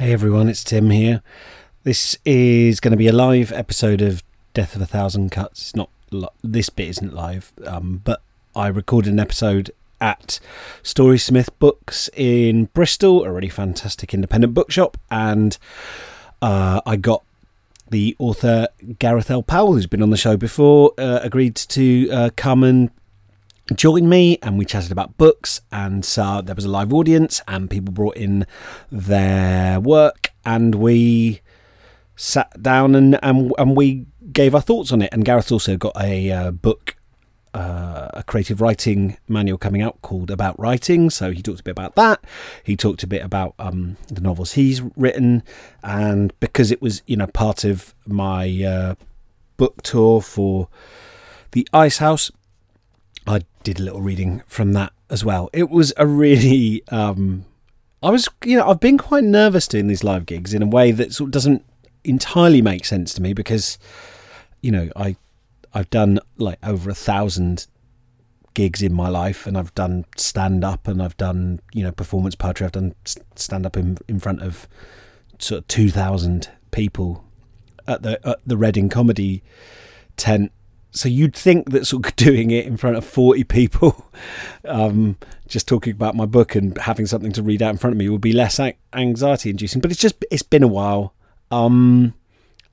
Hey everyone, it's Tim here. This is going to be a live episode of Death of a Thousand Cuts. It's not this bit isn't live, um, but I recorded an episode at Storysmith Books in Bristol, a really fantastic independent bookshop, and uh, I got the author Gareth L. Powell, who's been on the show before, uh, agreed to uh, come and join me and we chatted about books and so there was a live audience and people brought in their work and we sat down and and, and we gave our thoughts on it and Gareth also got a uh, book uh, a creative writing manual coming out called About Writing. So he talked a bit about that. He talked a bit about um, the novels he's written, and because it was you know part of my uh, book tour for the Ice House, I did a little reading from that as well. It was a really um, I was you know I've been quite nervous doing these live gigs in a way that sort of doesn't entirely make sense to me because you know I I've done like over a thousand gigs in my life, and I've done stand up, and I've done you know performance poetry. I've done stand up in in front of sort of two thousand people at the at the Reading Comedy tent. So you'd think that sort of doing it in front of forty people, um, just talking about my book and having something to read out in front of me would be less anxiety inducing. But it's just it's been a while, um,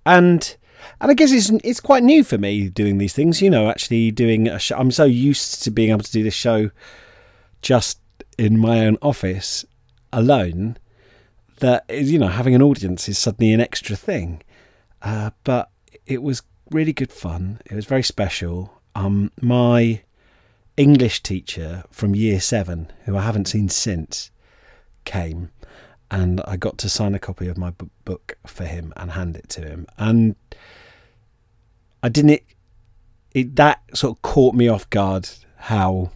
and and I guess it's it's quite new for me doing these things. You know, actually doing a show. I'm so used to being able to do this show just in my own office alone that you know having an audience is suddenly an extra thing. Uh, but it was really good fun. It was very special. Um, my English teacher from year seven, who I haven't seen since, came and I got to sign a copy of my book for him and hand it to him. And I didn't. It, that sort of caught me off guard how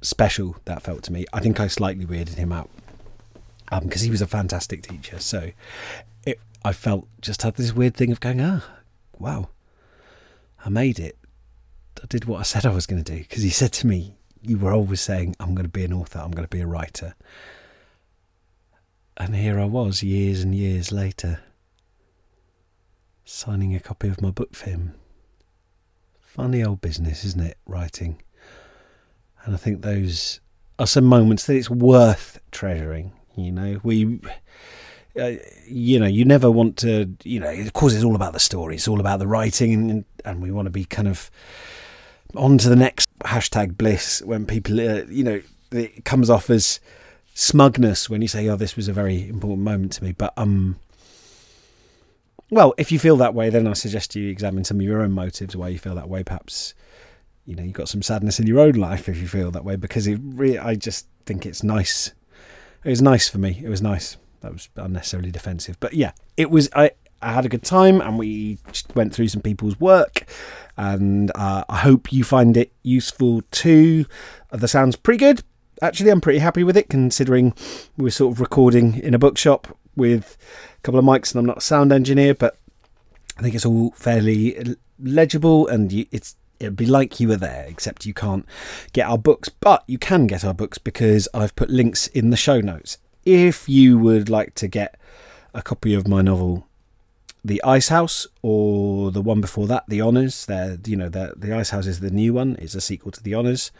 special that felt to me. I think I slightly weirded him out because um, he was a fantastic teacher. So it, I felt just had this weird thing of going, ah, wow, I made it. I did what I said I was going to do because he said to me, "You were always saying I'm going to be an author. I'm going to be a writer." And here I was, years and years later, signing a copy of my book for him. Funny old business, isn't it? Writing. And I think those are some moments that it's worth treasuring. You know, we. Uh, you know, you never want to, you know, of course, it's all about the story, it's all about the writing, and, and we want to be kind of on to the next hashtag bliss when people, uh, you know, it comes off as smugness when you say, oh, this was a very important moment to me. But, um, well, if you feel that way, then I suggest you examine some of your own motives why you feel that way. Perhaps you know you've got some sadness in your own life if you feel that way. Because it really, I just think it's nice. It was nice for me. It was nice. That was unnecessarily defensive, but yeah, it was. I I had a good time, and we went through some people's work, and uh, I hope you find it useful too. The sound's pretty good. Actually, I'm pretty happy with it considering we're sort of recording in a bookshop with a couple of mics, and I'm not a sound engineer, but I think it's all fairly legible, and you, it's it'd be like you were there, except you can't get our books, but you can get our books because I've put links in the show notes. If you would like to get a copy of my novel, The Ice House, or the one before that, The Honours, there, you know, the the Ice House is the new one, it's a sequel to The Honours.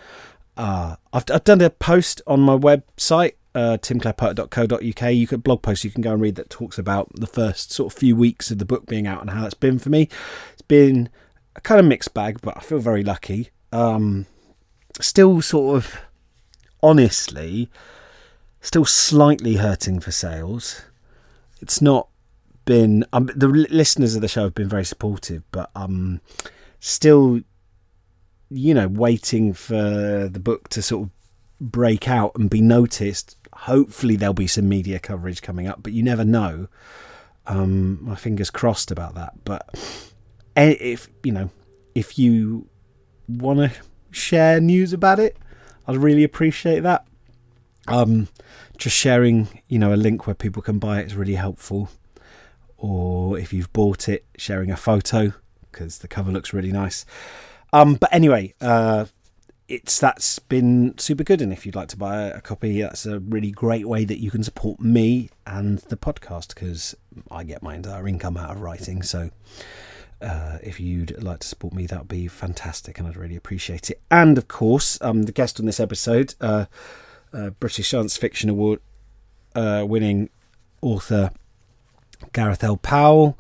Uh, I've, I've done a post on my website uh. You could blog post you can go and read that talks about the first sort of few weeks of the book being out and how it's been for me. It's been a kind of mixed bag, but I feel very lucky. Um, still sort of honestly, still slightly hurting for sales. It's not been um, the listeners of the show have been very supportive, but um, still, you know, waiting for the book to sort of break out and be noticed hopefully there'll be some media coverage coming up, but you never know. Um, my fingers crossed about that. But if you know, if you want to share news about it, I'd really appreciate that. Um, just sharing, you know, a link where people can buy it is really helpful. Or if you've bought it, sharing a photo because the cover looks really nice. Um, but anyway, uh, it's that's been super good. And if you'd like to buy a, copy, that's a really great way that you can support me and the podcast because I get my entire income out of writing. So uh, if you'd like to support me, that would be fantastic, and I'd really appreciate it. And of course, um, the guest on this episode, uh, uh, British Science Fiction Award uh, winning author Gareth L. Powell.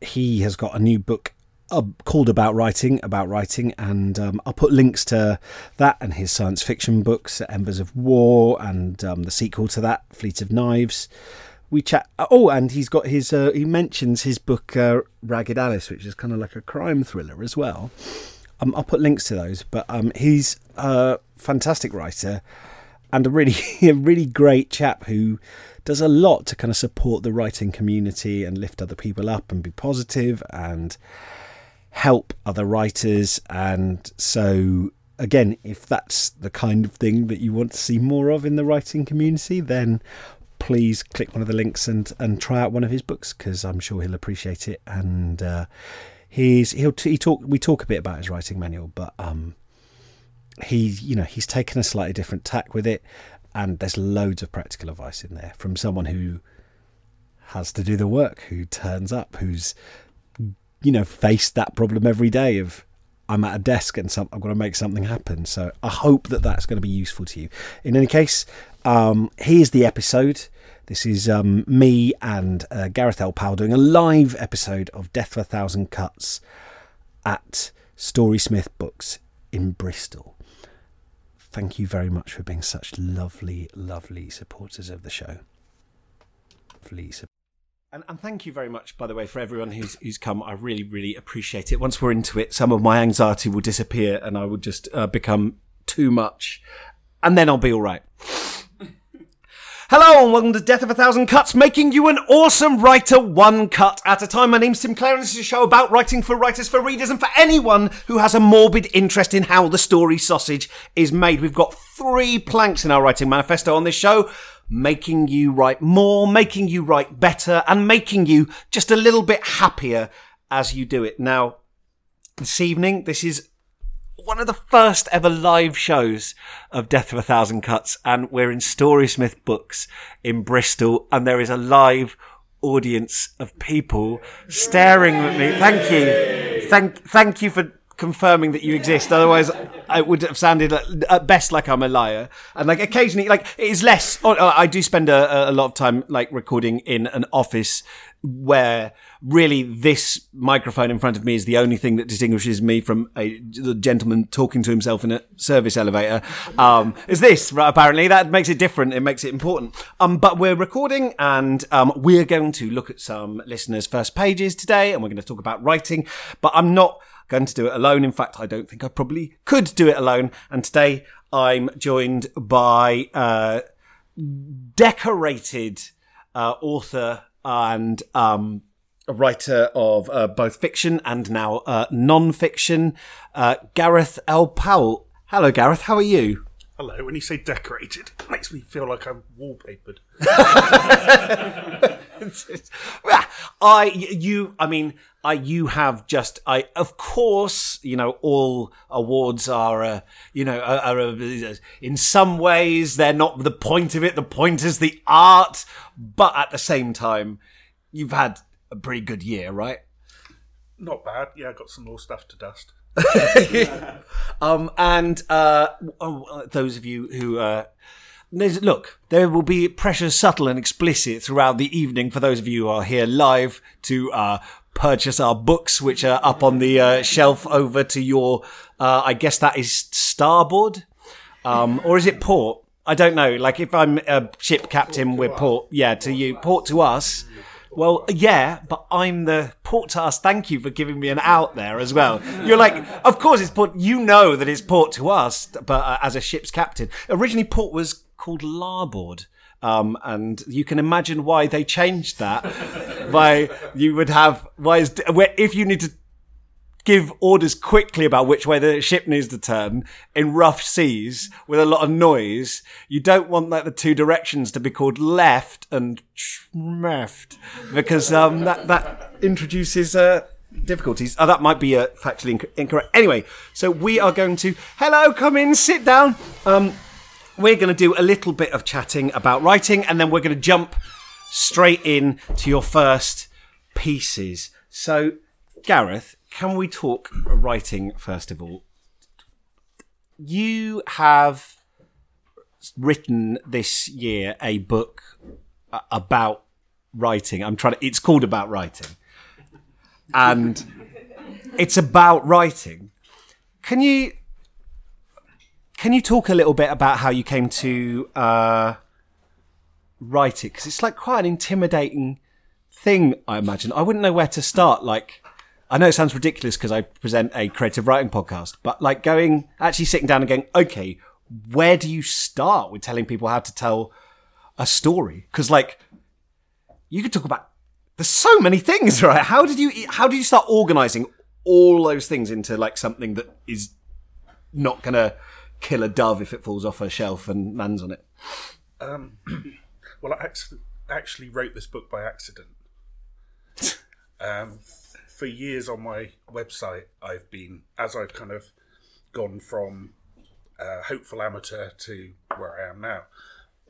He has got a new book uh, called About Writing, About Writing, and um, I'll put links to that and his science fiction books, Embers of War, and um, the sequel to that, Fleet of Knives we chat. Oh, and he's got his. Uh, he mentions his book uh, Ragged Alice, which is kind of like a crime thriller as well. Um, I'll put links to those. But um, he's a fantastic writer and a really, a really great chap who does a lot to kind of support the writing community and lift other people up and be positive and help other writers. And so, again, if that's the kind of thing that you want to see more of in the writing community, then please click one of the links and and try out one of his books because I'm sure he'll appreciate it. And uh, he's he'll he talk we talk a bit about his writing manual, but um, he you know he's taken a slightly different tack with it, and there's loads of practical advice in there from someone who has to do the work, who turns up, who's you know faced that problem every day of I'm at a desk and some, I've got to make something happen. So I hope that that's going to be useful to you. In any case, um, here's the episode. This is um, me and uh, Gareth L. Powell doing a live episode of Death for a Thousand Cuts at Storysmith Books in Bristol. Thank you very much for being such lovely, lovely supporters of the show. Please. And, and, thank you very much, by the way, for everyone who's who's come. I really, really appreciate it. Once we're into it, some of my anxiety will disappear, and I will just uh, become too much, and then I'll be all right. Hello and welcome to Death of a Thousand Cuts, making you an awesome writer one cut at a time. My name's Tim Clare and this is a show about writing for writers, for readers, and for anyone who has a morbid interest in how the story sausage is made. We've got three planks in our writing manifesto on this show making you write more, making you write better, and making you just a little bit happier as you do it. Now, this evening, this is one of the first ever live shows of Death of a Thousand Cuts, and we're in Storysmith Books in Bristol, and there is a live audience of people staring at me. Thank you, thank thank you for confirming that you exist. Otherwise, I would have sounded at best like I'm a liar. And like occasionally, like it is less. Oh, I do spend a, a lot of time like recording in an office where really this microphone in front of me is the only thing that distinguishes me from a the gentleman talking to himself in a service elevator. Um, is this right? Apparently, that makes it different. It makes it important. Um, but we're recording, and um, we're going to look at some listeners' first pages today, and we're going to talk about writing. But I'm not going to do it alone. In fact, I don't think I probably could do it alone. And today I'm joined by uh, decorated uh, author and um, a writer of uh, both fiction and now uh, non-fiction, uh, Gareth L. Powell. Hello, Gareth. How are you? Hello. When you say decorated, it makes me feel like I'm wallpapered. I, you, I mean, I, you have just, I, of course, you know, all awards are, uh, you know, are, are uh, in some ways they're not the point of it. The point is the art, but at the same time, you've had a pretty good year, right? Not bad. Yeah, I got some more stuff to dust. um, and uh, oh, those of you who uh, look, there will be pressure subtle and explicit throughout the evening for those of you who are here live to uh, purchase our books, which are up on the uh, shelf over to your, uh, I guess that is starboard, um, or is it port? I don't know. Like if I'm a ship captain, we're port. Yeah, to you, port to us. Well, yeah, but I'm the port to us. Thank you for giving me an out there as well. You're like, of course it's port. You know that it's port to us, but uh, as a ship's captain, originally port was called larboard. Um, and you can imagine why they changed that. why you would have, why is, if you need to give orders quickly about which way the ship needs to turn in rough seas with a lot of noise, you don't want like the two directions to be called left and left because, um, that, that introduces, uh, difficulties. Oh, that might be uh, factually inc- incorrect. Anyway, so we are going to. Hello, come in, sit down. Um, we're going to do a little bit of chatting about writing, and then we're going to jump straight in to your first pieces. So, Gareth, can we talk writing first of all? You have written this year a book uh, about writing. I'm trying to. It's called about writing, and it's about writing. Can you can you talk a little bit about how you came to uh, write it? Because it's like quite an intimidating thing. I imagine I wouldn't know where to start. Like. I know it sounds ridiculous because I present a creative writing podcast, but like going, actually sitting down and going, okay, where do you start with telling people how to tell a story? Because like you could talk about there's so many things, right? How did you how did you start organizing all those things into like something that is not gonna kill a dove if it falls off a shelf and lands on it? Um, well, I actually, actually wrote this book by accident. Um, for years on my website, I've been, as I've kind of gone from uh, hopeful amateur to where I am now,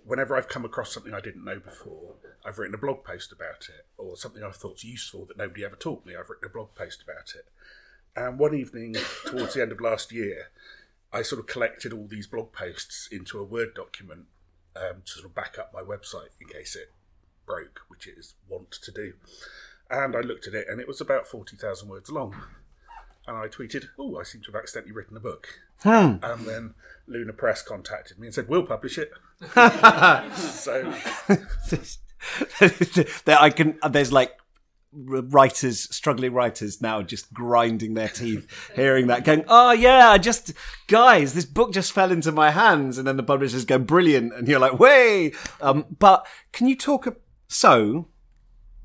whenever I've come across something I didn't know before, I've written a blog post about it, or something I thought's useful that nobody ever taught me, I've written a blog post about it. And one evening, towards the end of last year, I sort of collected all these blog posts into a Word document um, to sort of back up my website in case it broke, which it is wont to do. And I looked at it, and it was about 40,000 words long. And I tweeted, Oh, I seem to have accidentally written a book. And then Luna Press contacted me and said, We'll publish it. so, that I can. There's like writers, struggling writers now, just grinding their teeth, hearing that, going, "Oh yeah, I just guys, this book just fell into my hands," and then the publishers go, "Brilliant," and you're like, "Way!" Um, but can you talk? a- So,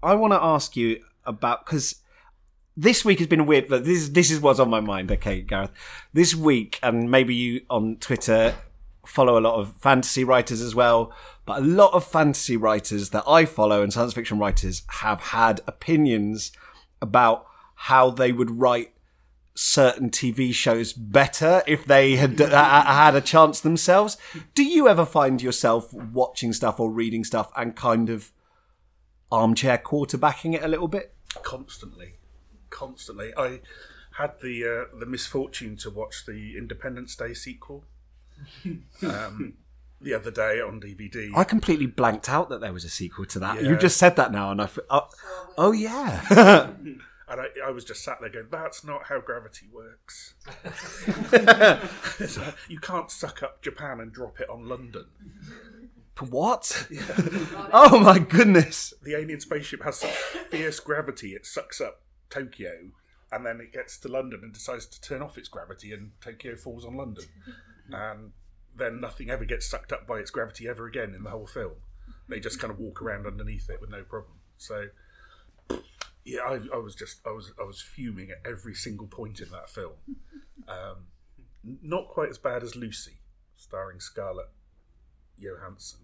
I want to ask you about because this week has been weird, but this this is what's on my mind. Okay, Gareth, this week, and maybe you on Twitter follow a lot of fantasy writers as well, but a lot of fantasy writers that I follow and science fiction writers have had opinions about how they would write certain TV shows better if they had had a chance themselves. Do you ever find yourself watching stuff or reading stuff and kind of armchair quarterbacking it a little bit? constantly, constantly. I had the uh, the misfortune to watch the Independence Day sequel um, the other day on DVD. I completely blanked out that there was a sequel to that. Yeah. You just said that now, and I. f- Oh, oh yeah. And I, I was just sat there going, "That's not how gravity works. you can't suck up Japan and drop it on London. What? Oh my goodness. The alien spaceship has such fierce gravity; it sucks up Tokyo, and then it gets to London and decides to turn off its gravity, and Tokyo falls on London, and then nothing ever gets sucked up by its gravity ever again in the whole film. They just kind of walk around underneath it with no problem. So, yeah, I, I was just I was I was fuming at every single point in that film. Um, not quite as bad as Lucy, starring Scarlett Johansson,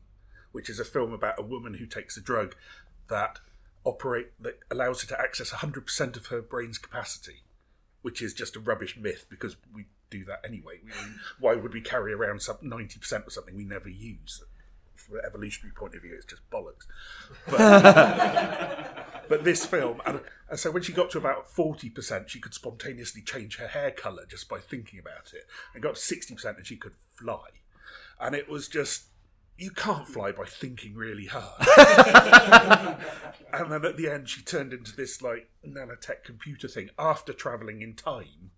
which is a film about a woman who takes a drug that operate that allows her to access 100% of her brain's capacity, which is just a rubbish myth because we do that anyway. We, why would we carry around some 90% of something we never use? From an evolutionary point of view, it's just bollocks. But, but this film, and, and so when she got to about 40%, she could spontaneously change her hair colour just by thinking about it. And got to 60% and she could fly. And it was just, you can't fly by thinking really hard. and then at the end, she turned into this like nanotech computer thing after travelling in time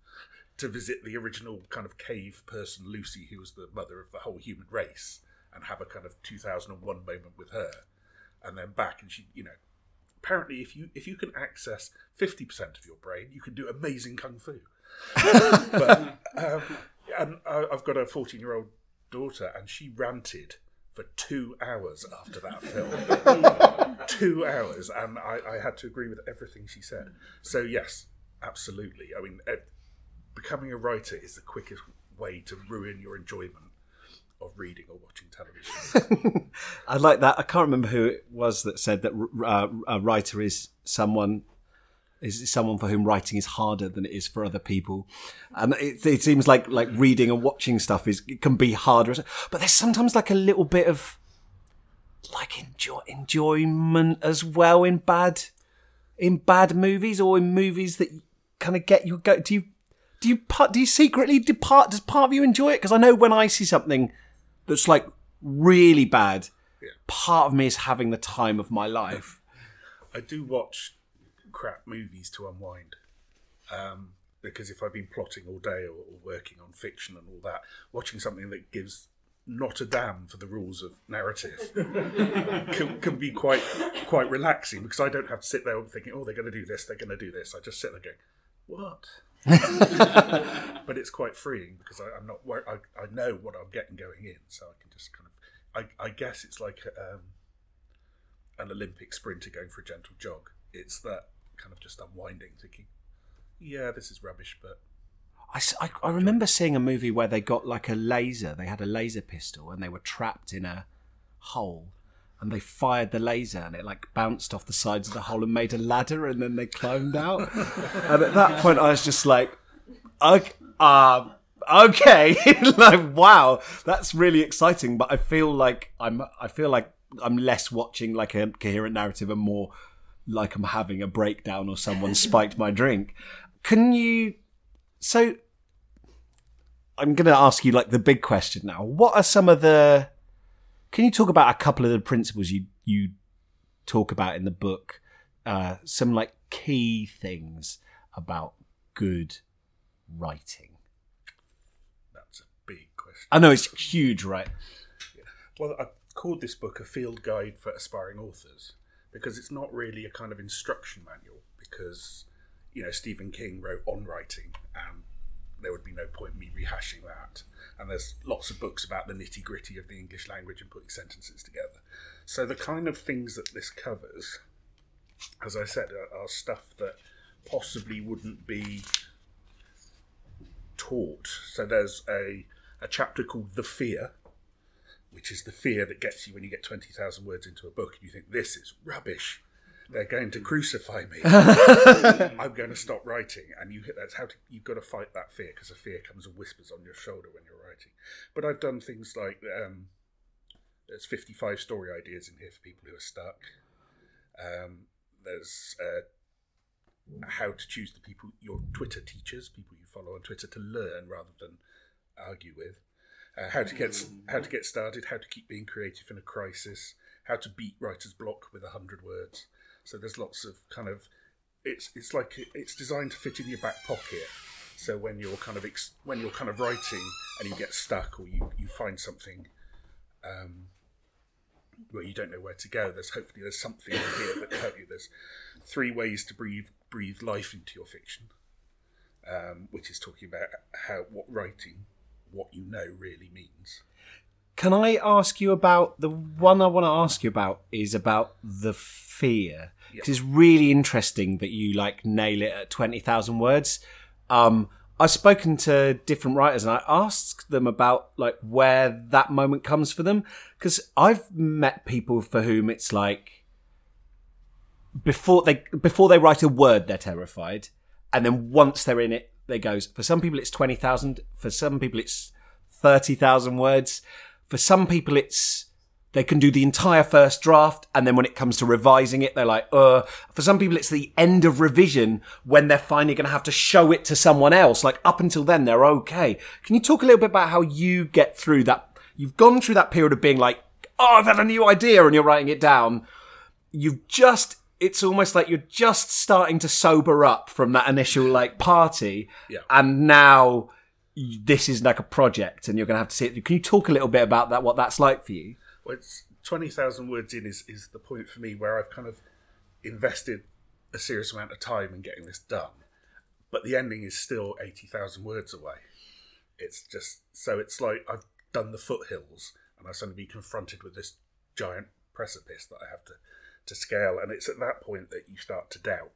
to visit the original kind of cave person, Lucy, who was the mother of the whole human race, and have a kind of 2001 moment with her, and then back. And she, you know, apparently, if you if you can access 50% of your brain, you can do amazing kung fu. but um, and I, I've got a 14 year old daughter, and she ranted for two hours after that film. two hours, and I, I had to agree with everything she said. So yes, absolutely. I mean, eh, becoming a writer is the quickest way to ruin your enjoyment of reading or watching television. I like that. I can't remember who it was that said that uh, a writer is someone is someone for whom writing is harder than it is for other people, and it, it seems like like reading and watching stuff is can be harder. But there's sometimes like a little bit of like enjoy enjoyment as well in bad in bad movies or in movies that kind of get you go. Do you do you do you secretly depart? Does part of you enjoy it? Because I know when I see something that's like really bad, Yeah. part of me is having the time of my life. I do watch crap movies to unwind. Um, because if I've been plotting all day or, or working on fiction and all that, watching something that gives not a damn for the rules of narrative can, can be quite quite relaxing because I don't have to sit there thinking, oh, they're going to do this, they're going to do this. I just sit there going, what? but it's quite freeing because I, I'm not. I, I know what I'm getting going in, so I can just kind of. I, I guess it's like um, an Olympic sprinter going for a gentle jog. It's that kind of just unwinding, thinking, yeah, this is rubbish, but I, I remember seeing a movie where they got like a laser. They had a laser pistol and they were trapped in a hole. And they fired the laser and it like bounced off the sides of the hole and made a ladder and then they climbed out. and at that point, I was just like, okay, uh, okay, like wow, that's really exciting. But I feel like I'm, I feel like I'm less watching like a coherent narrative and more like I'm having a breakdown or someone spiked my drink. Can you? So I'm going to ask you like the big question now. What are some of the? Can you talk about a couple of the principles you you talk about in the book? Uh, some like key things about good writing. that's a big question. I know it's huge, right? Well, I called this book a field guide for aspiring authors because it's not really a kind of instruction manual. Because you know Stephen King wrote on writing, and there would be no point in me rehashing that. And there's lots of books about the nitty gritty of the English language and putting sentences together. So the kind of things that this covers, as I said, are, are stuff that possibly wouldn't be taught. So there's a a chapter called the fear which is the fear that gets you when you get 20,000 words into a book and you think, this is rubbish. They're going to crucify me. I'm going to stop writing. And you hit that's how to, you've got to fight that fear because the fear comes and whispers on your shoulder when you're writing. But I've done things like um, there's 55 story ideas in here for people who are stuck. Um, there's uh, how to choose the people, your Twitter teachers, people you follow on Twitter to learn rather than argue with uh, how to get how to get started, how to keep being creative in a crisis, how to beat writer's block with a hundred words. So there's lots of kind of it's it's like it's designed to fit in your back pocket. So when you're kind of ex- when you're kind of writing and you get stuck or you, you find something um, where you don't know where to go, there's hopefully there's something here that can help you. There's three ways to breathe breathe life into your fiction, um, which is talking about how what writing what you know really means. Can I ask you about the one I want to ask you about is about the fear because it's really interesting that you like nail it at twenty thousand words. Um, I've spoken to different writers and I asked them about like where that moment comes for them because I've met people for whom it's like before they before they write a word they're terrified and then once they're in it they goes for some people it's 20,000 for some people it's 30,000 words. For some people it's they can do the entire first draft and then when it comes to revising it they're like uh. For some people it's the end of revision when they're finally going to have to show it to someone else. Like up until then they're okay. Can you talk a little bit about how you get through that? You've gone through that period of being like oh i've had a new idea and you're writing it down. You've just it's almost like you're just starting to sober up from that initial like party Yeah. and now this is like a project and you're going to have to see it can you talk a little bit about that what that's like for you Well, it's twenty thousand words in is is the point for me where I've kind of invested a serious amount of time in getting this done, but the ending is still eighty thousand words away. It's just so it's like I've done the foothills and I suddenly be confronted with this giant precipice that I have to to scale, and it's at that point that you start to doubt.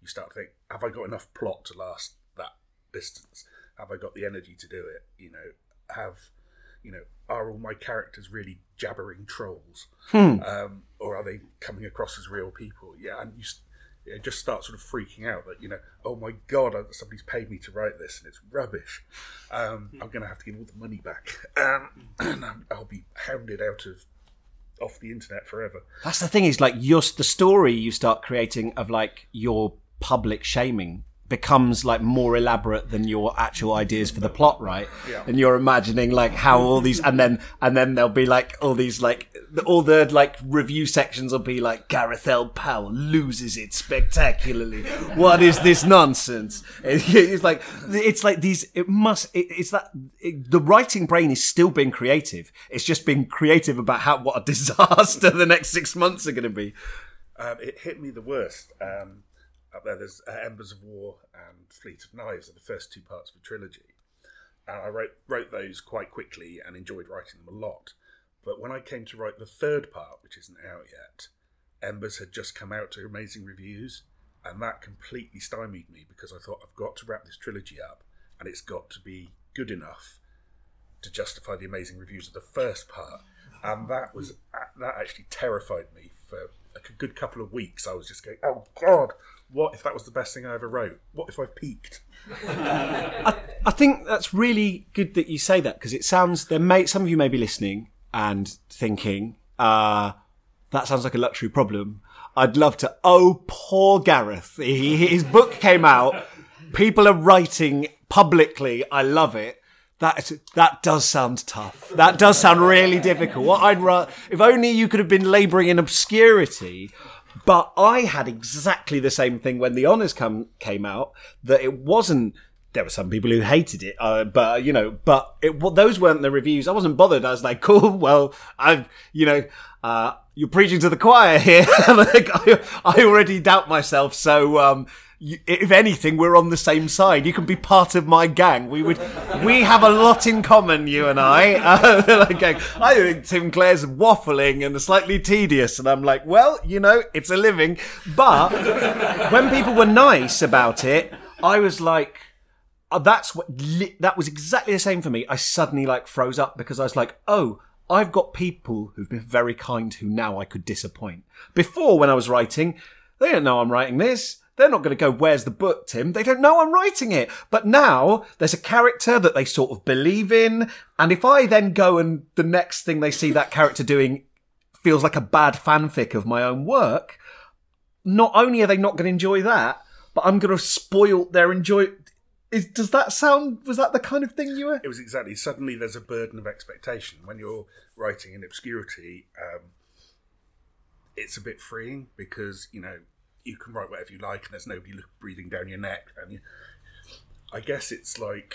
You start to think, have I got enough plot to last that distance? Have I got the energy to do it? You know, have you know, are all my characters really jabbering trolls, um, or are they coming across as real people? Yeah, and you, you just start sort of freaking out that you know, oh my god, somebody's paid me to write this and it's rubbish. Um, I'm going to have to give all the money back, um, and I'll be hounded out of off the internet forever. That's the thing is like your the story you start creating of like your public shaming becomes like more elaborate than your actual ideas for the plot, right? Yeah. And you're imagining like how all these, and then and then there'll be like all these like all the like review sections will be like Gareth L. Powell loses it spectacularly. What is this nonsense? It's like it's like these. It must. It, it's that it, the writing brain is still being creative. It's just being creative about how what a disaster the next six months are going to be. Um, it hit me the worst. Um, up there, there's uh, Embers of War and Fleet of Knives are the first two parts of a trilogy. And I wrote wrote those quite quickly and enjoyed writing them a lot. But when I came to write the third part, which isn't out yet, Embers had just come out to amazing reviews, and that completely stymied me because I thought I've got to wrap this trilogy up, and it's got to be good enough to justify the amazing reviews of the first part. And that was that actually terrified me for a good couple of weeks. I was just going, "Oh God, what if that was the best thing I ever wrote? What if I've peaked? I, I think that's really good that you say that because it sounds there may some of you may be listening and thinking, uh, that sounds like a luxury problem. I'd love to. Oh, poor Gareth. He, his book came out. People are writing publicly. I love it. That that does sound tough. That does sound really difficult. What I'd rather, if only you could have been labouring in obscurity but I had exactly the same thing when the honors come came out. That it wasn't. There were some people who hated it, uh, but you know, but it, well, those weren't the reviews. I wasn't bothered. I was like, cool. Well, I've you know, uh, you're preaching to the choir here. like, I, I already doubt myself, so um, if anything, we're on the same side. You can be part of my gang. We would, we have a lot in common, you and I. Uh, I think Tim Clare's waffling and slightly tedious, and I'm like, well, you know, it's a living. But when people were nice about it, I was like, oh, that's what that was exactly the same for me. I suddenly like froze up because I was like, oh. I've got people who've been very kind who now I could disappoint. Before, when I was writing, they didn't know I'm writing this. They're not going to go, where's the book, Tim? They don't know I'm writing it. But now there's a character that they sort of believe in. And if I then go and the next thing they see that character doing feels like a bad fanfic of my own work, not only are they not going to enjoy that, but I'm going to spoil their enjoy. Is, does that sound? Was that the kind of thing you were? It was exactly. Suddenly, there's a burden of expectation when you're writing in obscurity. Um, it's a bit freeing because you know you can write whatever you like, and there's nobody breathing down your neck. And you, I guess it's like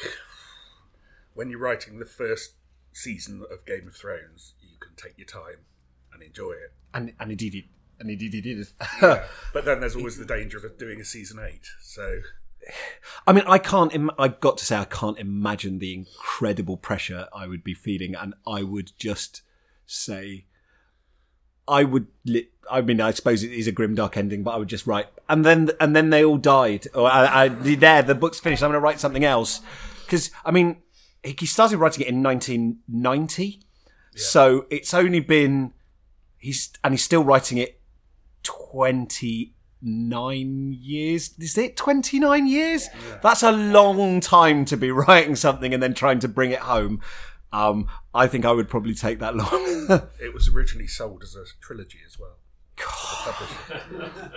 when you're writing the first season of Game of Thrones, you can take your time and enjoy it. And and indeed, it, and indeed, it is. yeah. But then there's always the danger of doing a season eight. So. I mean, I can't. Im- I've got to say, I can't imagine the incredible pressure I would be feeling, and I would just say, I would. Li- I mean, I suppose it is a grim, dark ending, but I would just write, and then and then they all died. Or I, I there, the book's finished. I'm going to write something else because I mean, he started writing it in 1990, yeah. so it's only been he's and he's still writing it 29 years. Is it 29 years? Yeah. That's a long time to be writing something and then trying to bring it home. Um, I think I would probably take that long. it was originally sold as a trilogy as well.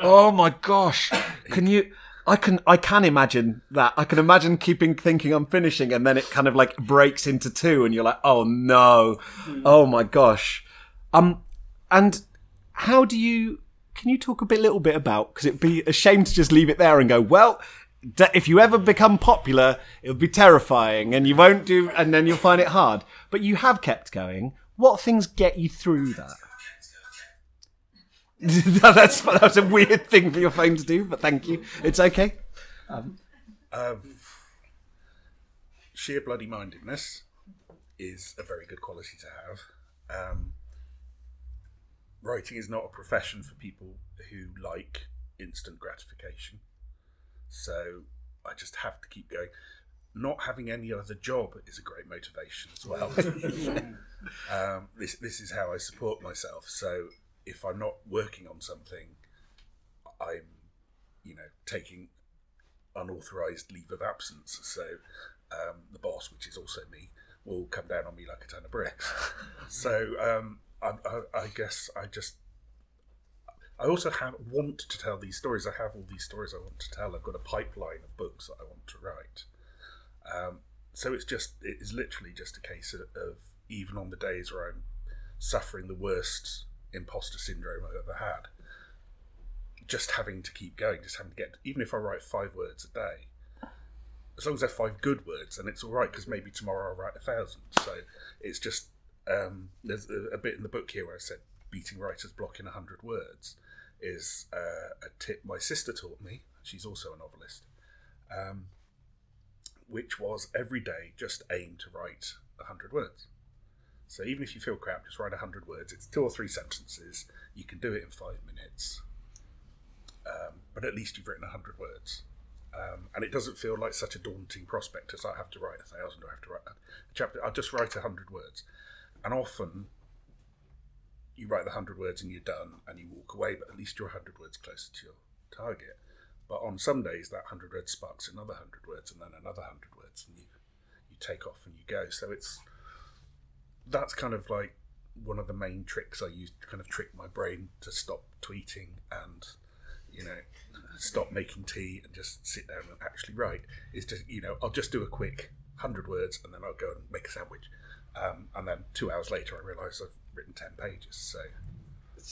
Oh my gosh! Can you? I can I can imagine that. I can imagine keeping thinking I'm finishing, and then it kind of like breaks into two, and you're like, oh no, oh my gosh. Um, and how do you? Can you talk a bit, little bit about? Because it'd be a shame to just leave it there and go, well, if you ever become popular, it'll be terrifying and you won't do, and then you'll find it hard. But you have kept going. What things get you through that? that's that's a weird thing for your phone to do, but thank you. It's okay. Um, um, sheer bloody mindedness is a very good quality to have. Um, writing is not a profession for people who like instant gratification. So I just have to keep going. Not having any other job is a great motivation as well. um, this this is how I support myself. So if I'm not working on something, I'm you know, taking unauthorized leave of absence. So um, the boss, which is also me, will come down on me like a ton of bricks. so um, I, I, I guess I just. I also have want to tell these stories. I have all these stories I want to tell. I've got a pipeline of books that I want to write. Um, so it's just it is literally just a case of, of even on the days where I'm suffering the worst imposter syndrome I've ever had, just having to keep going, just having to get even if I write five words a day, as long as they're five good words, and it's all right because maybe tomorrow I'll write a thousand. So it's just um, there's a, a, bit in the book here where I said beating writer's block in hundred words is uh, a tip my sister taught me. She's also a novelist, um, which was every day just aim to write hundred words. So even if you feel crap, just write hundred words. It's two or three sentences. You can do it in five minutes, um, but at least you've written hundred words. Um, and it doesn't feel like such a daunting prospect as I have to write a thousand or I have to write a chapter. I just write a hundred words, and often you write the hundred words and you're done and you walk away, but at least you're hundred words closer to your target. But on some days, that hundred words sparks another hundred words and then another hundred words, and you you take off and you go. So it's that's kind of like one of the main tricks I use to kind of trick my brain to stop tweeting and you know stop making tea and just sit down and actually write is just you know I'll just do a quick hundred words and then I'll go and make a sandwich. Um, and then two hours later I realise I've written ten pages so.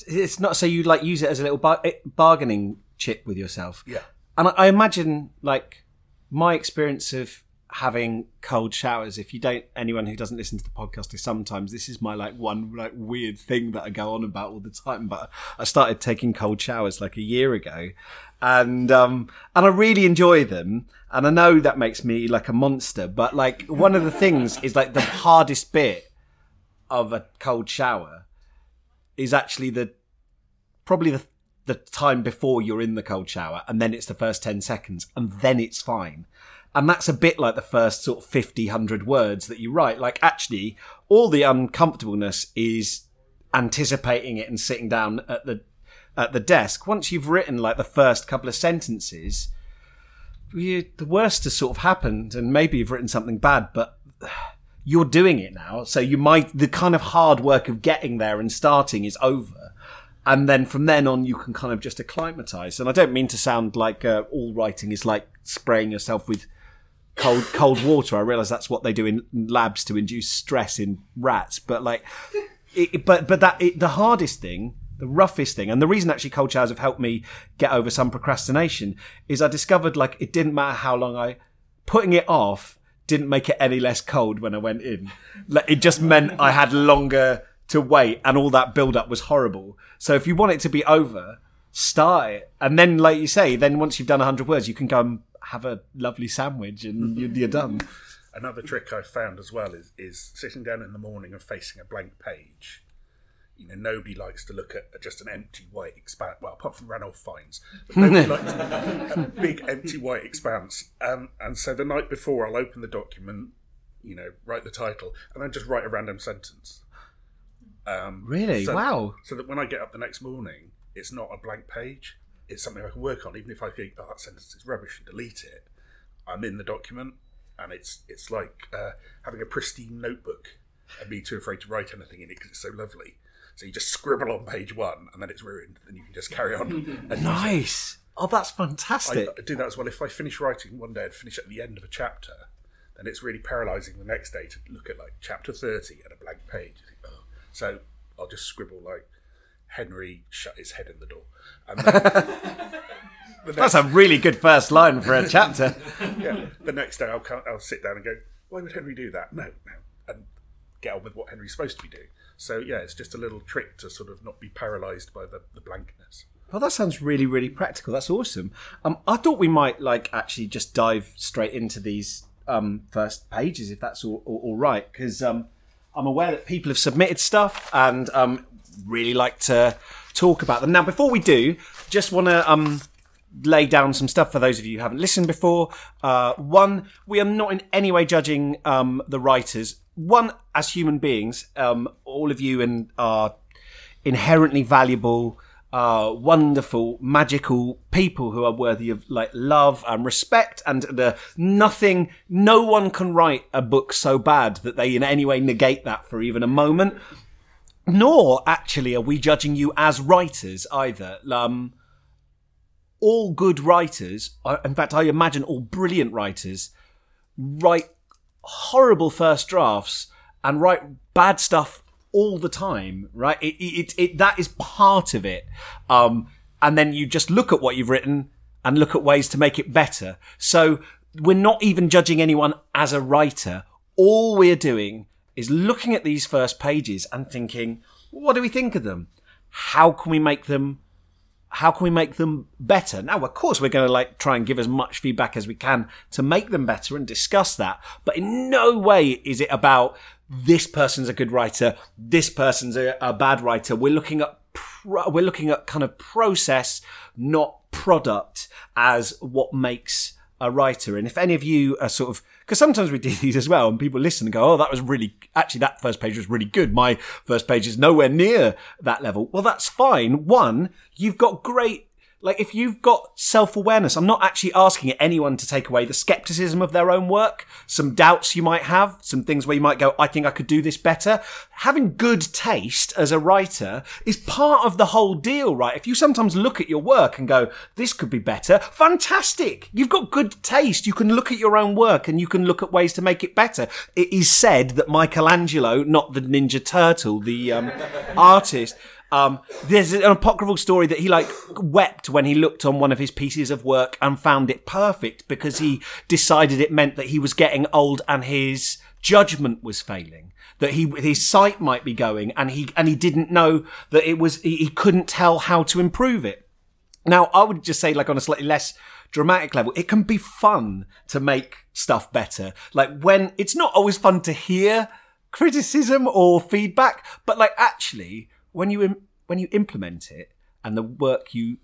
It's not so you'd like use it as a little bar- eh, bargaining chip with yourself? Yeah. And I, I imagine like my experience of having cold showers. If you don't anyone who doesn't listen to the podcast is sometimes this is my like one like weird thing that i go on about all the time but i started taking cold showers like a year ago. And um and i really enjoy them. And i know that makes me like a monster but like one of the things is like the hardest bit of a cold shower is actually the probably the the time before you're in the cold shower and then it's the first 10 seconds and then it's fine and that's a bit like the first sort of 50, 100 words that you write. Like, actually, all the uncomfortableness is anticipating it and sitting down at the at the desk. Once you've written like the first couple of sentences, you, the worst has sort of happened, and maybe you've written something bad, but you're doing it now. So you might the kind of hard work of getting there and starting is over. And then from then on, you can kind of just acclimatize. And I don't mean to sound like uh, all writing is like spraying yourself with cold cold water. I realize that's what they do in labs to induce stress in rats. But like, it, but but that it, the hardest thing, the roughest thing, and the reason actually cold showers have helped me get over some procrastination is I discovered like it didn't matter how long I putting it off didn't make it any less cold when I went in. Like, it just meant I had longer to wait, and all that build up was horrible. So if you want it to be over, start it, and then like you say, then once you've done hundred words, you can go and have a lovely sandwich and you're, you're done. Another trick I've found as well is, is sitting down in the morning and facing a blank page. You know, nobody likes to look at just an empty white expanse. Well, apart from Ranulph Fiennes, but nobody likes a big empty white expanse. Um, and so the night before, I'll open the document, you know, write the title, and then just write a random sentence. Um, really? So, wow! So that when I get up the next morning, it's not a blank page it's something I can work on, even if I think, oh, that sentence is rubbish and delete it. I'm in the document, and it's it's like uh, having a pristine notebook and being too afraid to write anything in it because it's so lovely. So you just scribble on page one, and then it's ruined, and you can just carry on. nice. Oh, that's fantastic. I, I, do that as well. If I finish writing one day and finish at the end of a chapter, then it's really paralysing the next day to look at like chapter thirty and a blank page. Think, oh. So I'll just scribble like Henry shut his head in the door. the That's a really good first line for a chapter. yeah. The next day, I'll I'll sit down and go, "Why would Henry do that?" No, no, and get on with what Henry's supposed to be doing. So yeah, it's just a little trick to sort of not be paralysed by the, the blankness. Well, that sounds really, really practical. That's awesome. Um, I thought we might like actually just dive straight into these um, first pages, if that's all, all, all right, because um, I'm aware that people have submitted stuff, and um, really like to talk about them. Now, before we do, just want to um, lay down some stuff for those of you who haven't listened before. Uh, one, we are not in any way judging um, the writers. One, as human beings, um, all of you and are inherently valuable. uh, wonderful, magical people who are worthy of like love and respect, and the nothing. No one can write a book so bad that they in any way negate that for even a moment. Nor actually are we judging you as writers either. Um, all good writers, uh, in fact, I imagine all brilliant writers, write horrible first drafts and write bad stuff all the time, right? It, it, it, that is part of it. Um, and then you just look at what you've written and look at ways to make it better. So we're not even judging anyone as a writer. All we're doing is looking at these first pages and thinking, what do we think of them? How can we make them how can we make them better? Now, of course, we're going to like try and give as much feedback as we can to make them better and discuss that. But in no way is it about this person's a good writer, this person's a, a bad writer. We're looking at pro- we're looking at kind of process, not product, as what makes a writer. And if any of you are sort of, because sometimes we do these as well, and people listen and go, "Oh, that was really actually that first page was really good. My first page is nowhere near that level." Well, that's fine. One, you've got great like, if you've got self awareness, I'm not actually asking anyone to take away the skepticism of their own work, some doubts you might have, some things where you might go, I think I could do this better. Having good taste as a writer is part of the whole deal, right? If you sometimes look at your work and go, this could be better, fantastic. You've got good taste. You can look at your own work and you can look at ways to make it better. It is said that Michelangelo, not the Ninja Turtle, the um, artist, um, there's an apocryphal story that he like wept when he looked on one of his pieces of work and found it perfect because he decided it meant that he was getting old and his judgment was failing that he his sight might be going and he and he didn't know that it was he, he couldn't tell how to improve it. Now i would just say like on a slightly less dramatic level it can be fun to make stuff better. Like when it's not always fun to hear criticism or feedback but like actually when you Im- when you implement it and the work you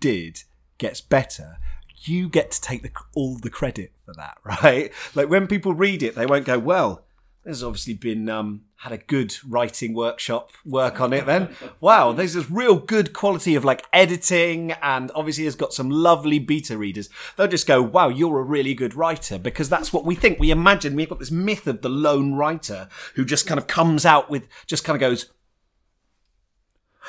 did gets better, you get to take the, all the credit for that, right? Like when people read it, they won't go, "Well, there's obviously been um, had a good writing workshop work on it." Then, wow, there's this real good quality of like editing, and obviously has got some lovely beta readers. They'll just go, "Wow, you're a really good writer," because that's what we think. We imagine we've got this myth of the lone writer who just kind of comes out with, just kind of goes,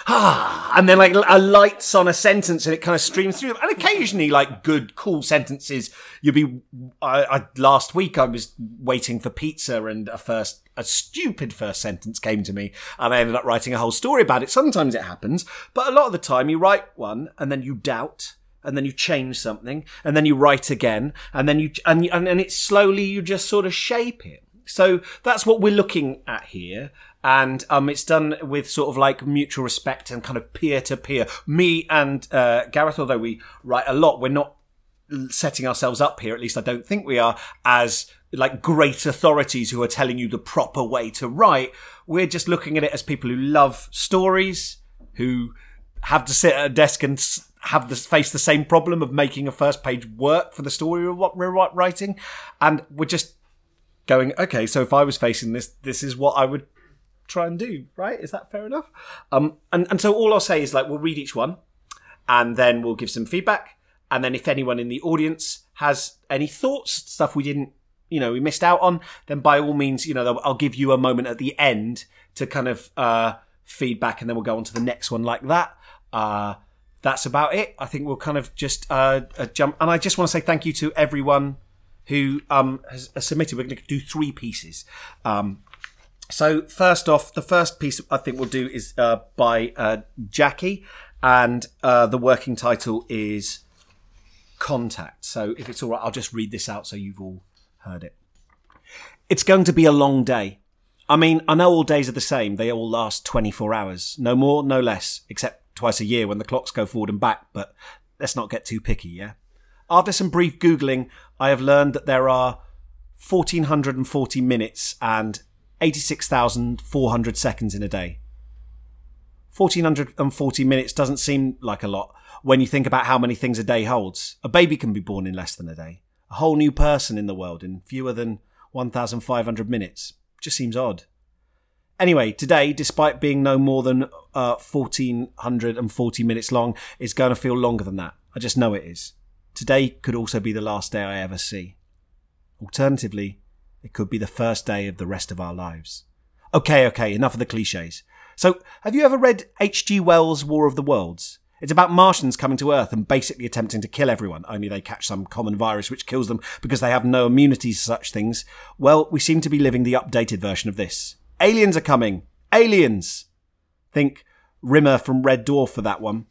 ah, and then like a lights on a sentence and it kind of streams through. And occasionally, like good, cool sentences. You'd be, I, I, last week I was waiting for pizza and a first, a stupid first sentence came to me and I ended up writing a whole story about it. Sometimes it happens, but a lot of the time you write one and then you doubt and then you change something and then you write again and then you, and, and, and it slowly you just sort of shape it. So that's what we're looking at here and um, it's done with sort of like mutual respect and kind of peer to peer. Me and uh, Gareth, although we write a lot, we're not setting ourselves up here. At least I don't think we are as like great authorities who are telling you the proper way to write. We're just looking at it as people who love stories, who have to sit at a desk and have to face the same problem of making a first page work for the story of what we're writing, and we're just going, okay, so if I was facing this, this is what I would try and do, right? Is that fair enough? Um, and, and so all I'll say is like, we'll read each one and then we'll give some feedback. And then if anyone in the audience has any thoughts, stuff we didn't, you know, we missed out on, then by all means, you know, I'll give you a moment at the end to kind of, uh, feedback and then we'll go on to the next one like that. Uh, that's about it. I think we'll kind of just, uh, uh jump. And I just want to say thank you to everyone who, um, has, has submitted. We're going to do three pieces. Um, so first off, the first piece I think we'll do is uh, by uh, Jackie, and uh, the working title is Contact. So if it's all right, I'll just read this out so you've all heard it. It's going to be a long day. I mean, I know all days are the same. They all last 24 hours. No more, no less, except twice a year when the clocks go forward and back, but let's not get too picky, yeah? After some brief Googling, I have learned that there are 1440 minutes and 86,400 seconds in a day. 1440 minutes doesn't seem like a lot when you think about how many things a day holds. A baby can be born in less than a day. A whole new person in the world in fewer than 1,500 minutes. Just seems odd. Anyway, today, despite being no more than uh, 1440 minutes long, it's going to feel longer than that. I just know it is. Today could also be the last day I ever see. Alternatively, it could be the first day of the rest of our lives. Okay, okay, enough of the cliches. So, have you ever read H.G. Wells' War of the Worlds? It's about Martians coming to Earth and basically attempting to kill everyone, only they catch some common virus which kills them because they have no immunity to such things. Well, we seem to be living the updated version of this. Aliens are coming! Aliens! Think Rimmer from Red Dwarf for that one.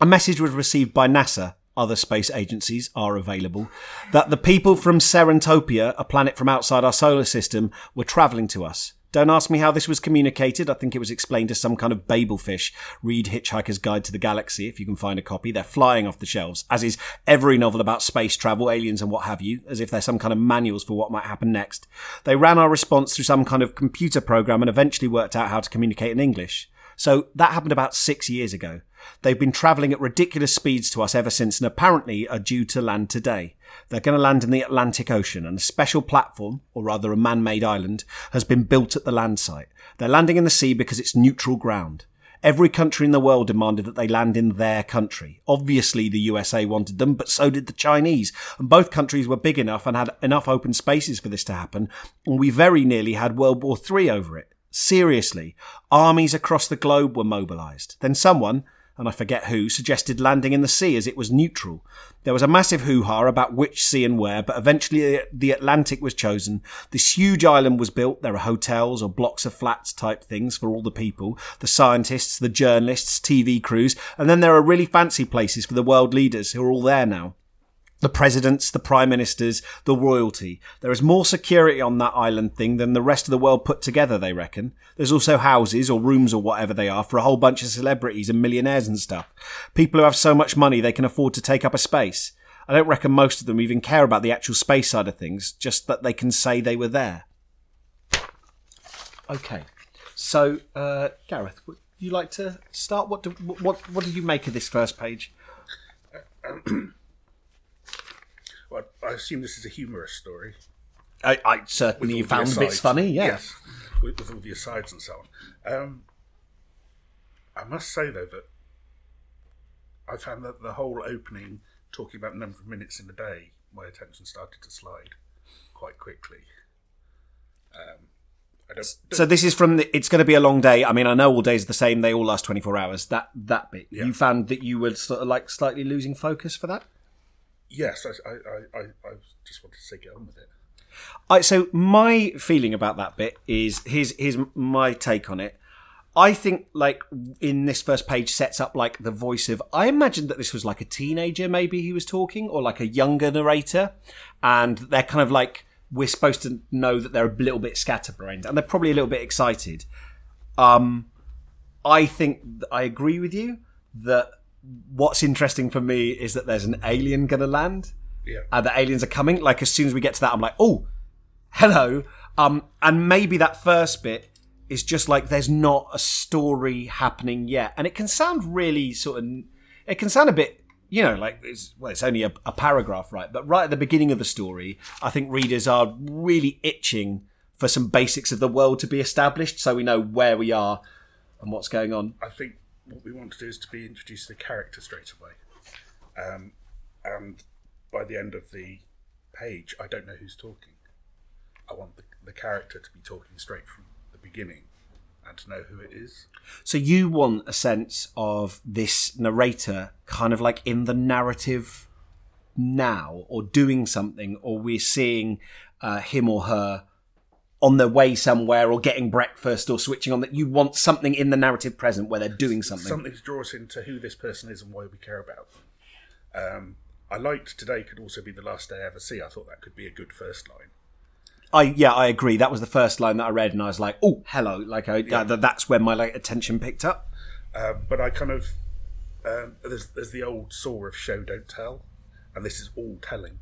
A message was received by NASA, other space agencies are available, that the people from Serentopia, a planet from outside our solar system, were travelling to us. Don't ask me how this was communicated. I think it was explained as some kind of Babel fish. Read Hitchhiker's Guide to the Galaxy if you can find a copy. They're flying off the shelves, as is every novel about space travel, aliens, and what have you, as if they're some kind of manuals for what might happen next. They ran our response through some kind of computer program and eventually worked out how to communicate in English. So that happened about six years ago. They've been travelling at ridiculous speeds to us ever since and apparently are due to land today. They're going to land in the Atlantic Ocean and a special platform, or rather a man-made island, has been built at the land site. They're landing in the sea because it's neutral ground. Every country in the world demanded that they land in their country. Obviously, the USA wanted them, but so did the Chinese. And both countries were big enough and had enough open spaces for this to happen. And we very nearly had World War III over it. Seriously, armies across the globe were mobilized. Then someone, and I forget who, suggested landing in the sea as it was neutral. There was a massive hoo-ha about which sea and where, but eventually the Atlantic was chosen. This huge island was built. There are hotels or blocks of flats type things for all the people, the scientists, the journalists, TV crews, and then there are really fancy places for the world leaders who are all there now the presidents, the prime ministers, the royalty. There is more security on that island thing than the rest of the world put together, they reckon. There's also houses or rooms or whatever they are for a whole bunch of celebrities and millionaires and stuff. People who have so much money they can afford to take up a space. I don't reckon most of them even care about the actual space side of things, just that they can say they were there. Okay. So, uh, Gareth, would you like to start? What, do, what, what did you make of this first page? Well, I assume this is a humorous story. I, I certainly found bits funny. Yeah. Yes, with, with all the asides and so on. Um, I must say though that I found that the whole opening, talking about the number of minutes in a day, my attention started to slide quite quickly. Um, I don't, So this is from the. It's going to be a long day. I mean, I know all days are the same. They all last twenty four hours. That that bit. Yeah. You found that you were sort of like slightly losing focus for that. Yes, I, I, I, I just wanted to say get on with it. I, so my feeling about that bit is here's here's my take on it. I think like in this first page sets up like the voice of I imagine that this was like a teenager maybe he was talking or like a younger narrator and they're kind of like we're supposed to know that they're a little bit scatterbrained and they're probably a little bit excited. Um I think I agree with you that what's interesting for me is that there's an alien going to land Yeah, and the aliens are coming. Like as soon as we get to that, I'm like, oh, hello. Um, and maybe that first bit is just like there's not a story happening yet, and it can sound really sort of, it can sound a bit, you know, like it's well, it's only a, a paragraph, right? But right at the beginning of the story, I think readers are really itching for some basics of the world to be established, so we know where we are and what's going on. I think what we want to do is to be introduced to the character straight away, um, and by the end of the page, I don't know who's talking. I want the, the character to be talking straight from the beginning, and to know who it is. So you want a sense of this narrator kind of like in the narrative now or doing something or we're seeing uh, him or her on their way somewhere or getting breakfast or switching on that you want something in the narrative present where they're doing something. Something to draw us into who this person is and why we care about them. Um, I liked today could also be the last day I ever see. I thought that could be a good first line. I yeah, I agree. That was the first line that I read and I was like, "Oh, hello." Like I, that, that's when my like attention picked up. Um, but I kind of um, there's there's the old saw of show don't tell, and this is all telling.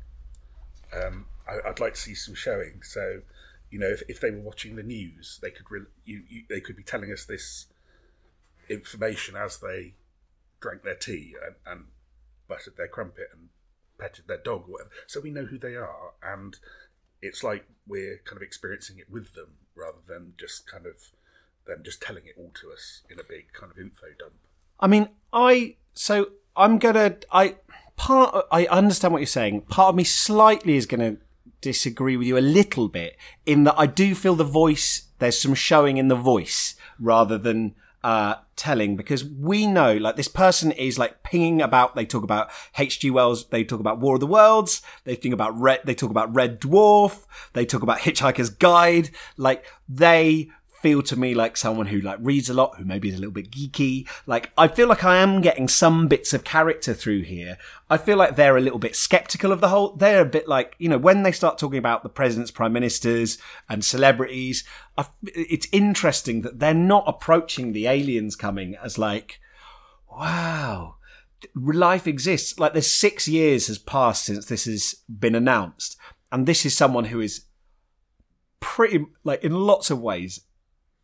Um, I, I'd like to see some showing. So, you know, if, if they were watching the news, they could re- you, you they could be telling us this information as they drank their tea and, and buttered their crumpet and petted their dog or whatever. So we know who they are, and it's like we're kind of experiencing it with them rather than just kind of than just telling it all to us in a big kind of info dump. I mean, I so I'm gonna I part I understand what you're saying. Part of me slightly is gonna disagree with you a little bit in that I do feel the voice. There's some showing in the voice rather than uh, telling because we know like this person is like pinging about they talk about H.G. Wells they talk about War of the Worlds they think about red they talk about Red Dwarf they talk about Hitchhiker's Guide like they feel to me like someone who like reads a lot, who maybe is a little bit geeky. Like I feel like I am getting some bits of character through here. I feel like they're a little bit skeptical of the whole. They're a bit like you know when they start talking about the presidents, prime ministers, and celebrities. I, it's interesting that they're not approaching the aliens coming as like, wow. Life exists. Like there's six years has passed since this has been announced. And this is someone who is pretty, like in lots of ways,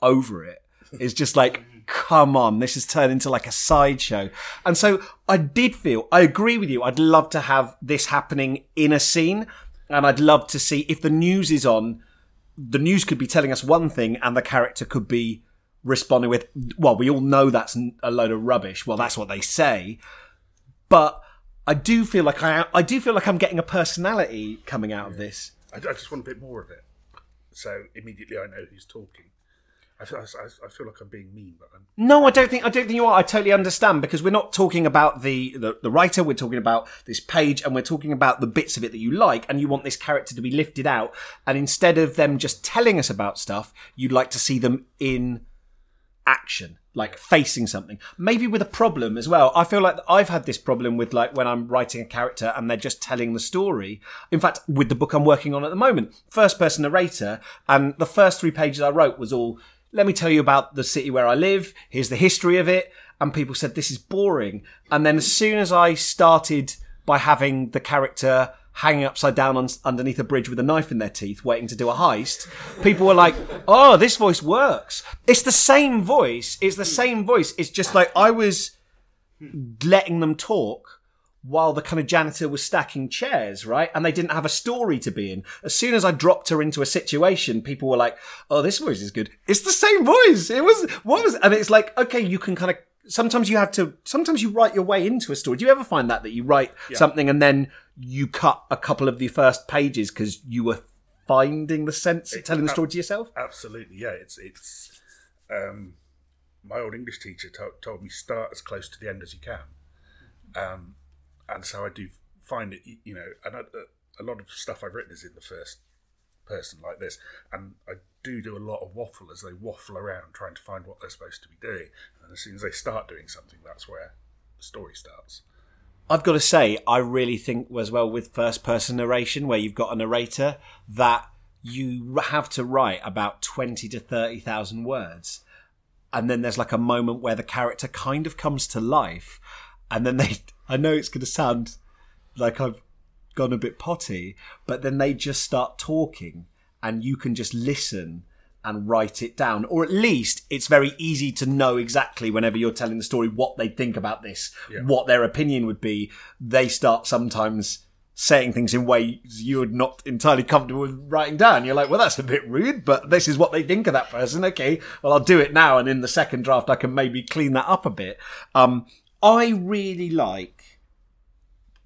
over it. It's just like, come on, this has turned into like a sideshow. And so I did feel, I agree with you. I'd love to have this happening in a scene. And I'd love to see if the news is on, the news could be telling us one thing and the character could be responding with, well, we all know that's a load of rubbish. Well, that's what they say. But I do feel like I, I do feel like I'm getting a personality coming out of this. I, I just want a bit more of it. So immediately I know who's talking. I I, I feel like I'm being mean, but I'm. No, I don't think I don't think you are. I totally understand because we're not talking about the, the the writer. We're talking about this page, and we're talking about the bits of it that you like, and you want this character to be lifted out. And instead of them just telling us about stuff, you'd like to see them in action, like facing something. Maybe with a problem as well. I feel like I've had this problem with like when I'm writing a character and they're just telling the story. In fact, with the book I'm working on at the moment, first person narrator, and the first three pages I wrote was all let me tell you about the city where I live. Here's the history of it. And people said, this is boring. And then as soon as I started by having the character hanging upside down on, underneath a bridge with a knife in their teeth, waiting to do a heist, people were like, oh, this voice works. It's the same voice. It's the same voice. It's just like I was letting them talk while the kind of janitor was stacking chairs, right? And they didn't have a story to be in. As soon as I dropped her into a situation, people were like, "Oh, this voice is good." It's the same voice. It was what was, and it's like, okay, you can kind of. Sometimes you have to. Sometimes you write your way into a story. Do you ever find that that you write yeah. something and then you cut a couple of the first pages because you were finding the sense of telling the story to yourself? Absolutely, yeah. It's it's. Um, my old English teacher to- told me start as close to the end as you can. Um, and so I do find it, you know, and I, uh, a lot of stuff I've written is in the first person like this, and I do do a lot of waffle as they waffle around trying to find what they're supposed to be doing, and as soon as they start doing something, that's where the story starts. I've got to say, I really think as well with first person narration, where you've got a narrator, that you have to write about 20 to 30,000 words. And then there's like a moment where the character kind of comes to life. And then they I know it's going to sound like I've gone a bit potty, but then they just start talking and you can just listen and write it down. Or at least it's very easy to know exactly whenever you're telling the story what they think about this, yeah. what their opinion would be. They start sometimes saying things in ways you're not entirely comfortable with writing down. You're like, well, that's a bit rude, but this is what they think of that person. Okay, well, I'll do it now. And in the second draft, I can maybe clean that up a bit. Um, I really like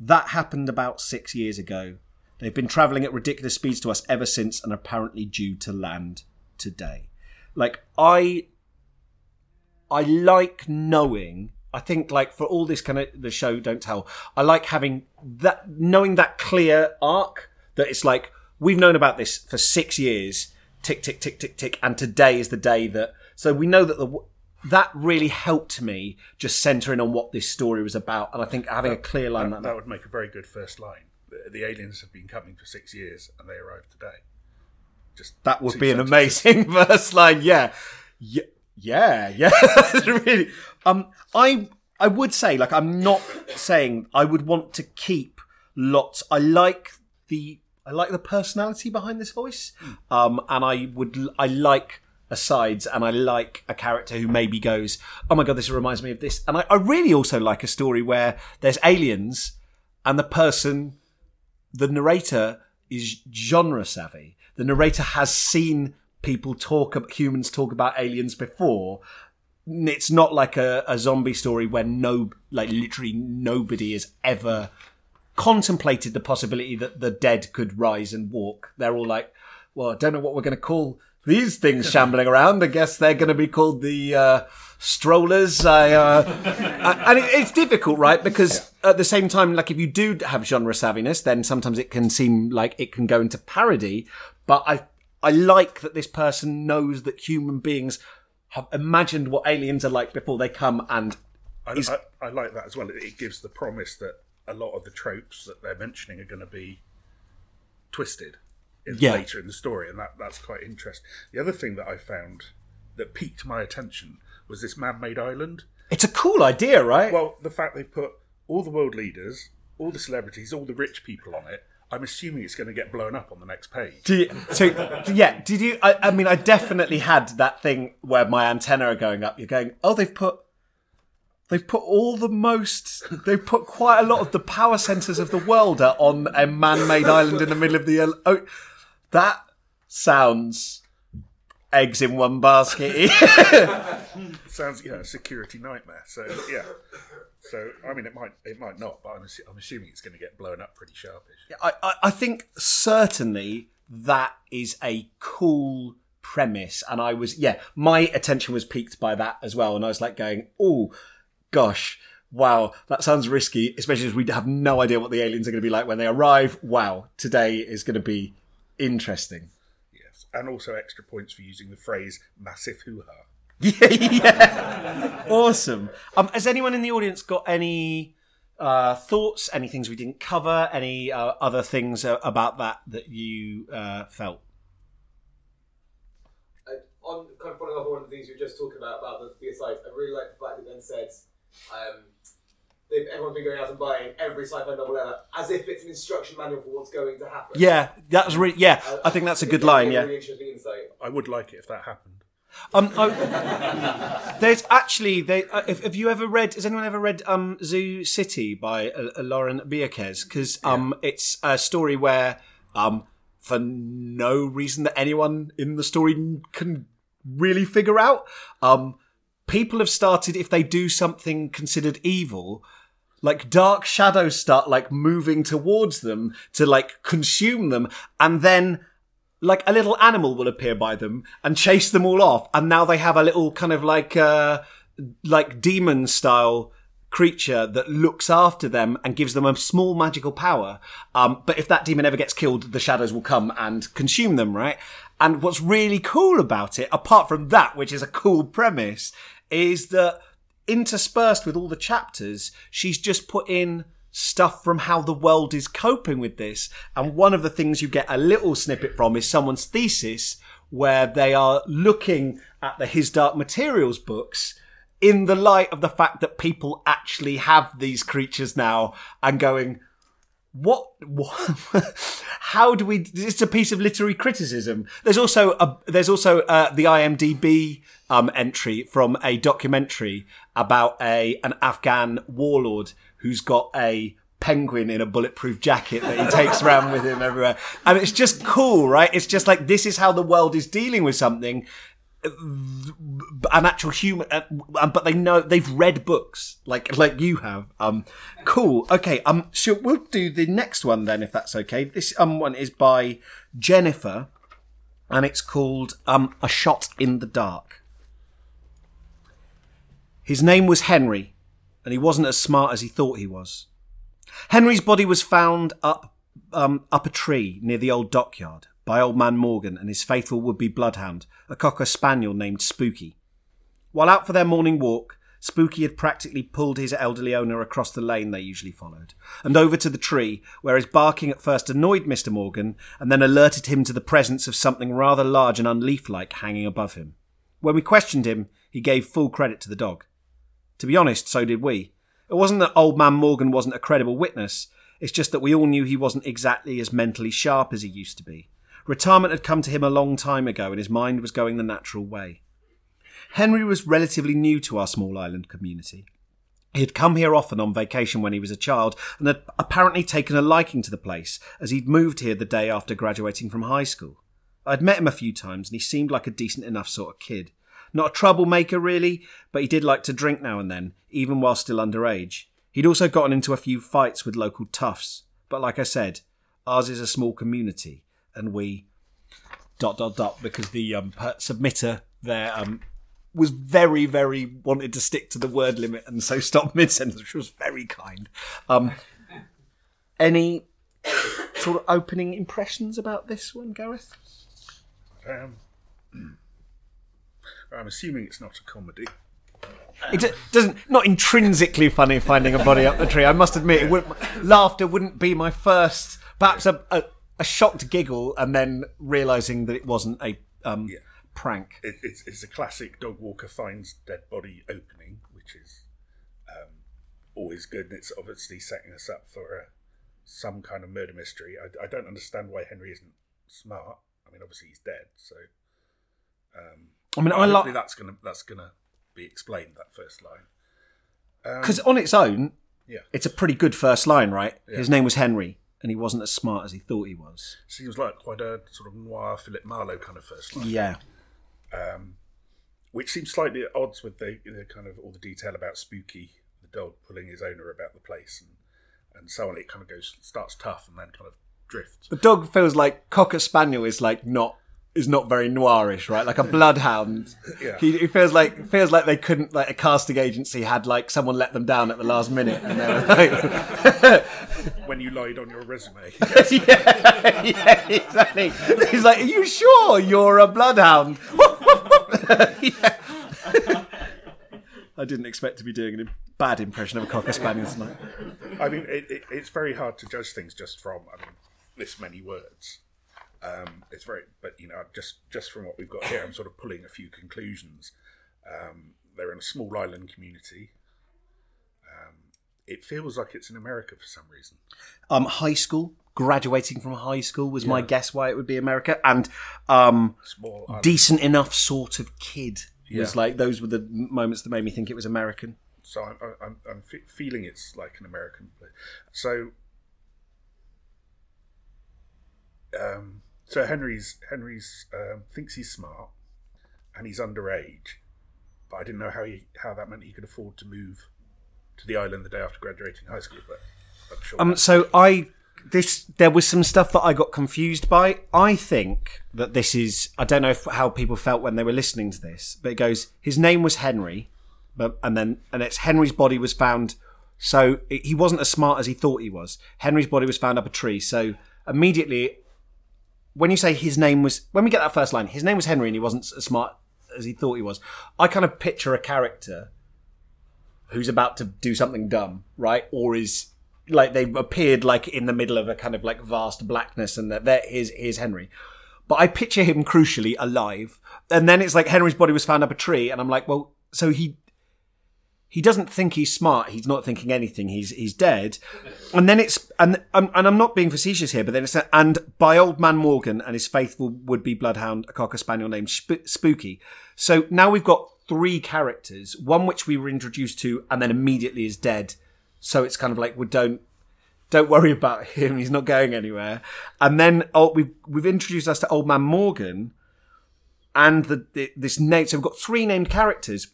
that happened about six years ago. They've been travelling at ridiculous speeds to us ever since and apparently due to land today. Like, I. I like knowing. I think, like, for all this kind of the show, don't tell. I like having that, knowing that clear arc that it's like, we've known about this for six years, tick, tick, tick, tick, tick, and today is the day that. So we know that the that really helped me just centering on what this story was about. And I think having that, a clear line that, like that, that would make a very good first line. The, the, aliens have been coming for six years and they arrived today. Just that would be an amazing first line. Yeah, yeah, yeah, yeah. really. Um, I I would say like I'm not saying I would want to keep lots. I like the I like the personality behind this voice. Hmm. Um, and I would I like asides and I like a character who maybe goes, oh my god, this reminds me of this. And I, I really also like a story where there's aliens and the person, the narrator is genre savvy. The narrator has seen people talk humans talk about aliens before. It's not like a, a zombie story where no, like literally nobody has ever contemplated the possibility that the dead could rise and walk. They're all like, well, I don't know what we're going to call these things shambling around. I guess they're going to be called the uh, strollers. I, uh, I- and it, it's difficult, right? Because at the same time, like if you do have genre savviness, then sometimes it can seem like it can go into parody. But I, I like that this person knows that human beings have imagined what aliens are like before they come and I, I, I like that as well. It, gives the promise that a lot of the tropes that they're mentioning are going to be twisted Yeah. later in the story, and that, that's quite interesting. The other thing that I found that piqued my attention was this man-made island. it's a cool idea, right? Well, the fact they've put all the world leaders, all the celebrities, all the rich people on it. I'm assuming it's going to get blown up on the next page. Do you, so yeah, did you? I, I mean, I definitely had that thing where my antenna are going up. You're going, oh, they've put, they've put all the most, they've put quite a lot of the power centers of the world on a man-made island in the middle of the. Oh, that sounds eggs in one basket. Sounds yeah, a security nightmare. So yeah. So I mean, it might it might not, but I'm, assu- I'm assuming it's going to get blown up pretty sharpish. I, I, I think certainly that is a cool premise, and I was yeah, my attention was piqued by that as well, and I was like going, oh gosh. Wow, that sounds risky, especially as we have no idea what the aliens are going to be like when they arrive. Wow, today is going to be interesting. Yes, and also extra points for using the phrase "massive hoo-ha." Yeah, yeah. awesome. Um, has anyone in the audience got any uh, thoughts, any things we didn't cover, any uh, other things uh, about that that you uh, felt? And on kind of following up on one of the things you were just talking about about the, the sites, I really like the fact that Ben said um, they've, everyone's been going out and buying every sci-fi novel ever as if it's an instruction manual for what's going to happen. Yeah, that's really. Yeah, I think that's a good line. Really Yeah. interesting insight. I would like it if that happened. Um, I, there's actually. They, uh, if, have you ever read? Has anyone ever read um, Zoo City by uh, uh, Lauren Beukes? Because um, it's a story where, um, for no reason that anyone in the story can really figure out, um, people have started if they do something considered evil. Like dark shadows start like moving towards them to like consume them, and then like a little animal will appear by them and chase them all off and now they have a little kind of like uh like demon style creature that looks after them and gives them a small magical power. Um but if that demon ever gets killed the shadows will come and consume them right? And what's really cool about it apart from that which is a cool premise is that interspersed with all the chapters she's just put in stuff from how the world is coping with this. And one of the things you get a little snippet from is someone's thesis where they are looking at the His Dark Materials books in the light of the fact that people actually have these creatures now and going, what, what how do we it's a piece of literary criticism there's also a there's also uh, the imdb um, entry from a documentary about a an afghan warlord who's got a penguin in a bulletproof jacket that he takes around with him everywhere. And it's just cool right? It's just like this is how the world is dealing with something. An actual human uh, um, but they know they've read books like like you have. Um cool. Okay um so we'll do the next one then if that's okay. This um one is by jennifer and it's called um a shot in the dark his name was henry and he wasn't as smart as he thought he was henry's body was found up um up a tree near the old dockyard by old man Morgan and his faithful would be bloodhound, a cocker spaniel named Spooky. While out for their morning walk, Spooky had practically pulled his elderly owner across the lane they usually followed, and over to the tree, where his barking at first annoyed Mr. Morgan, and then alerted him to the presence of something rather large and unleaf-like hanging above him. When we questioned him, he gave full credit to the dog. To be honest, so did we. It wasn't that old man Morgan wasn't a credible witness, it's just that we all knew he wasn't exactly as mentally sharp as he used to be. Retirement had come to him a long time ago, and his mind was going the natural way. Henry was relatively new to our small island community. He had come here often on vacation when he was a child and had apparently taken a liking to the place as he'd moved here the day after graduating from high school. I'd met him a few times and he seemed like a decent enough sort of kid. Not a troublemaker, really, but he did like to drink now and then, even while still underage. He'd also gotten into a few fights with local toughs, but like I said, ours is a small community, and we dot dot dot because the um, submitter there um, was very very wanted to stick to the word limit and so stopped mid sentence, which was very kind. Um, any sort of opening impressions about this one, Gareth? Um, I'm assuming it's not a comedy. It doesn't not intrinsically funny finding a body up the tree. I must admit, it wouldn't, laughter wouldn't be my first. Perhaps a, a, a shocked giggle, and then realizing that it wasn't a um, Yeah. prank. It, it's, it's a classic dog walker finds dead body opening, which is um, always good, and it's obviously setting us up for uh, some kind of murder mystery. I, I don't understand why Henry isn't smart. I mean, obviously he's dead, so. Um, I mean, I like that's gonna that's gonna be explained that first line. Um, because on its own, yeah, it's a pretty good first line, right? Yeah. His name was Henry, and he wasn't as smart as he thought he was. seems like quite a sort of noir Philip Marlowe kind of first line. Yeah, um, which seems slightly at odds with the, the kind of all the detail about Spooky, the dog pulling his owner about the place and and so on. It kind of goes starts tough and then kind of drifts. the dog feels like cocker spaniel is like not is not very noirish, right? Like a bloodhound. Yeah. He, he feels like feels like they couldn't like a casting agency had like someone let them down at the last minute, and they were like, When you lied on your resume, yeah, yeah, exactly. He's like, "Are you sure you're a bloodhound?" Yeah. I didn't expect to be doing a bad impression of a cocker spaniel tonight. I mean, it, it, it's very hard to judge things just from I mean this many words. Um, it's very, but you know, just just from what we've got here, I'm sort of pulling a few conclusions. Um, they're in a small island community. Um, it feels like it's in America for some reason. um, high school, graduating from high school was my guess why it would be America, and um, Small decent enough sort of kid was Yeah. like those were the moments that made me think it was American. So I'm, I'm, I'm fe- feeling it's like an American place. So, um, so Henry's Henry's um, thinks he's smart, and he's underage, but I didn't know how he how that meant he could afford to move to the island the day after graduating high school. But I'm sure. Um, so I this there was some stuff that I got confused by. I think that this is I don't know if, how people felt when they were listening to this, but it goes his name was Henry, but and then and it's Henry's body was found. So it- he wasn't as smart as he thought he was. Henry's body was found up a tree. So immediately, when you say his name was, when we get that first line, his name was Henry and he wasn't as smart as he thought he was. I kind of picture a character who's about to do something dumb, right? Or is like they've appeared like in the middle of a kind of like vast blackness and that there is here's Henry. But I picture him crucially alive. And then it's like Henry's body was found up a tree and I'm like, well, so he he doesn't think he's smart. He's not thinking anything. He's he's dead. And then it's and and, and I'm not being facetious here, but then it's and by old man Morgan and his faithful would be bloodhound, a cocker spaniel named Sp- Spooky. So now we've got three characters, one which we were introduced to and then immediately is dead. So it's kind of like we don't don't worry about him. He's not going anywhere. And then oh, we've we've introduced us to old man Morgan and the this name. So we've got three named characters.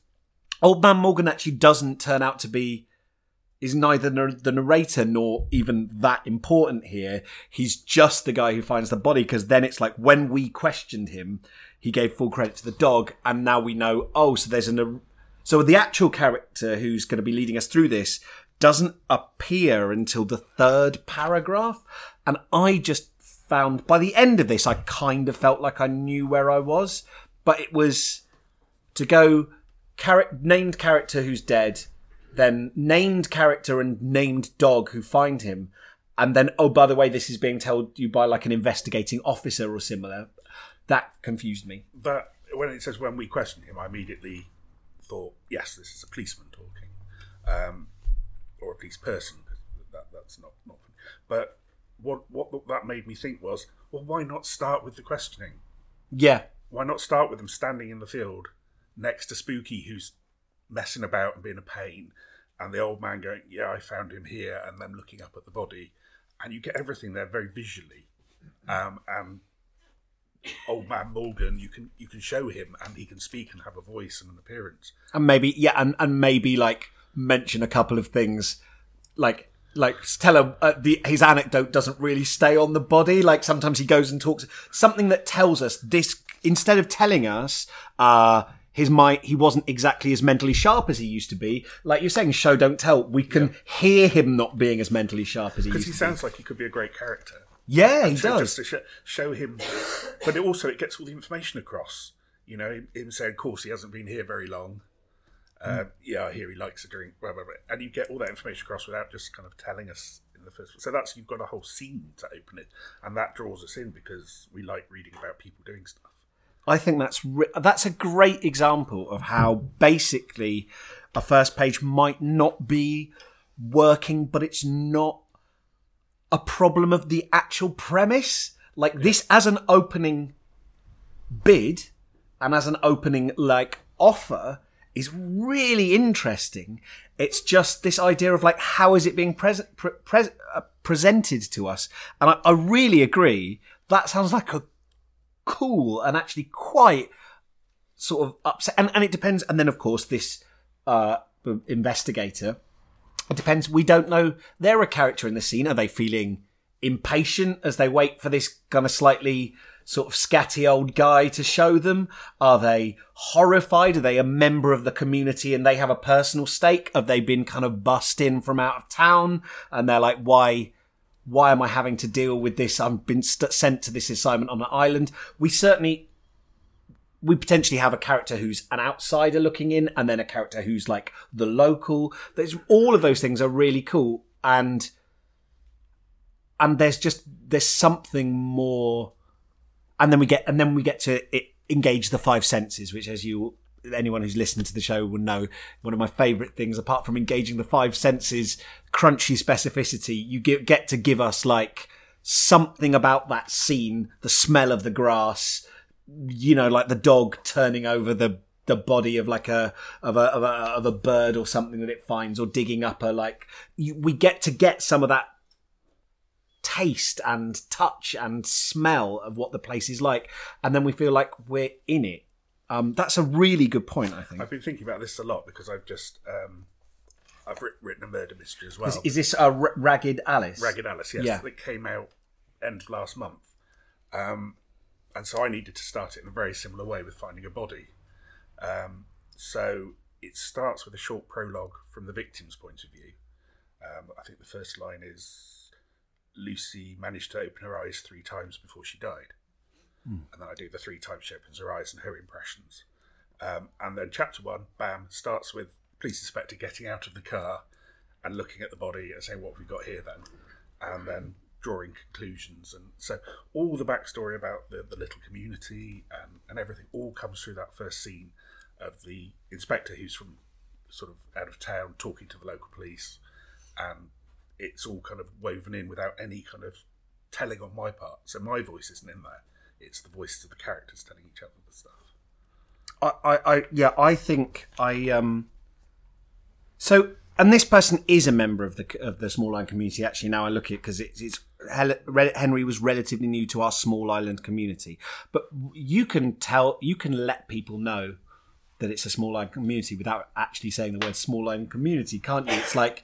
Old man Morgan actually doesn't turn out to be is neither the narrator nor even that important here. He's just the guy who finds the body because then it's like when we questioned him, he gave full credit to the dog, and now we know. Oh, so there's an so the actual character who's going to be leading us through this doesn't appear until the third paragraph, and I just found by the end of this, I kind of felt like I knew where I was, but it was to go char- named character who's dead, then named character and named dog who find him, and then oh by the way, this is being told you by like an investigating officer or similar. That confused me. that when it says when we questioned him, I immediately thought, yes, this is a policeman talking, um, or a police person. That, that's not not. But what what that made me think was, well, why not start with the questioning? Yeah, Why not start with them standing in the field next to Spooky, who's messing about and being a pain, and the old man going, "Yeah, I found him here," and them looking up at the body, and you get everything there very visually, um, and old man Morgan, you can you can show him and he can speak and have a voice and an appearance. and maybe yeah, and and maybe like mention a couple of things, like like tell him uh, the his anecdote doesn't really stay on the body. Like sometimes he goes and talks something that tells us this instead of telling us. uh his mind, he wasn't exactly as mentally sharp as he used to be. Like you're saying, show don't tell. We can hear him not being as mentally sharp as he used to be. Because he sounds like he could be a great character. be. Yeah, he does. Just to sh- show him, but it also it gets all the information across. You know, him, him saying, "Of course, he hasn't been here very long." Hmm. Um, yeah, I hear he likes a drink, blah, blah, blah. and you get all that information across without just kind of telling us in the first. So that's you've got a whole scene to open it, and that draws us in because we like reading about people doing stuff. I think that's re- that's a great example of how basically a first page might not be working, but it's not a problem of the actual premise. Like this as an opening bid and as an opening like offer is really interesting. It's just this idea of like how is it being present pre- uh, presented to us, and I, I really agree. That sounds like a cool and actually quite sort of upset. And, and it depends. And then, of course, this uh, investigator, it depends. We don't know. They're a character in the scene. Are they feeling impatient as they wait for this kind of slightly sort of scatty old guy to show them? Are they horrified? Are they a member of the community and they have a personal stake? Have they been kind of bussed in from out of town and they're like, why? Why am I having to deal with this? I've been st- sent to this assignment on an island. We certainly, we potentially have a character who's an outsider looking in, and then a character who's like the local. There's all of those things are really cool, and and there's just there's something more, and then we get and then we get to it, engage the five senses, which as you anyone who's listened to the show will know one of my favorite things apart from engaging the five senses crunchy specificity you get, get to give us like something about that scene the smell of the grass you know like the dog turning over the the body of like a of a of a, of a bird or something that it finds or digging up a like you, we get to get some of that taste and touch and smell of what the place is like and then we feel like we're in it um, that's a really good point, I think. I've been thinking about this a lot because I've just um, I've writ- written a murder mystery as well. Is, is this a R- Ragged Alice? Ragged Alice, yes, Yeah. that came out end of last month. Um, and so I needed to start it in a very similar way with finding a body. Um, so it starts with a short prologue from the victim's point of view. Um, I think the first line is Lucy managed to open her eyes three times before she died. And then I do the three times she opens her eyes and her impressions. Um, and then chapter one, bam, starts with police inspector getting out of the car and looking at the body and saying, What have we got here then? And then drawing conclusions. And so all the backstory about the, the little community and, and everything all comes through that first scene of the inspector who's from sort of out of town talking to the local police. And it's all kind of woven in without any kind of telling on my part. So my voice isn't in there. It's the voices of the characters telling each other the stuff. I, I, I, yeah, I think I, um, so, and this person is a member of the of the small island community. Actually, now I look at it because it's, it's Henry was relatively new to our small island community, but you can tell, you can let people know that it's a small island community without actually saying the word small island community, can't you? It's like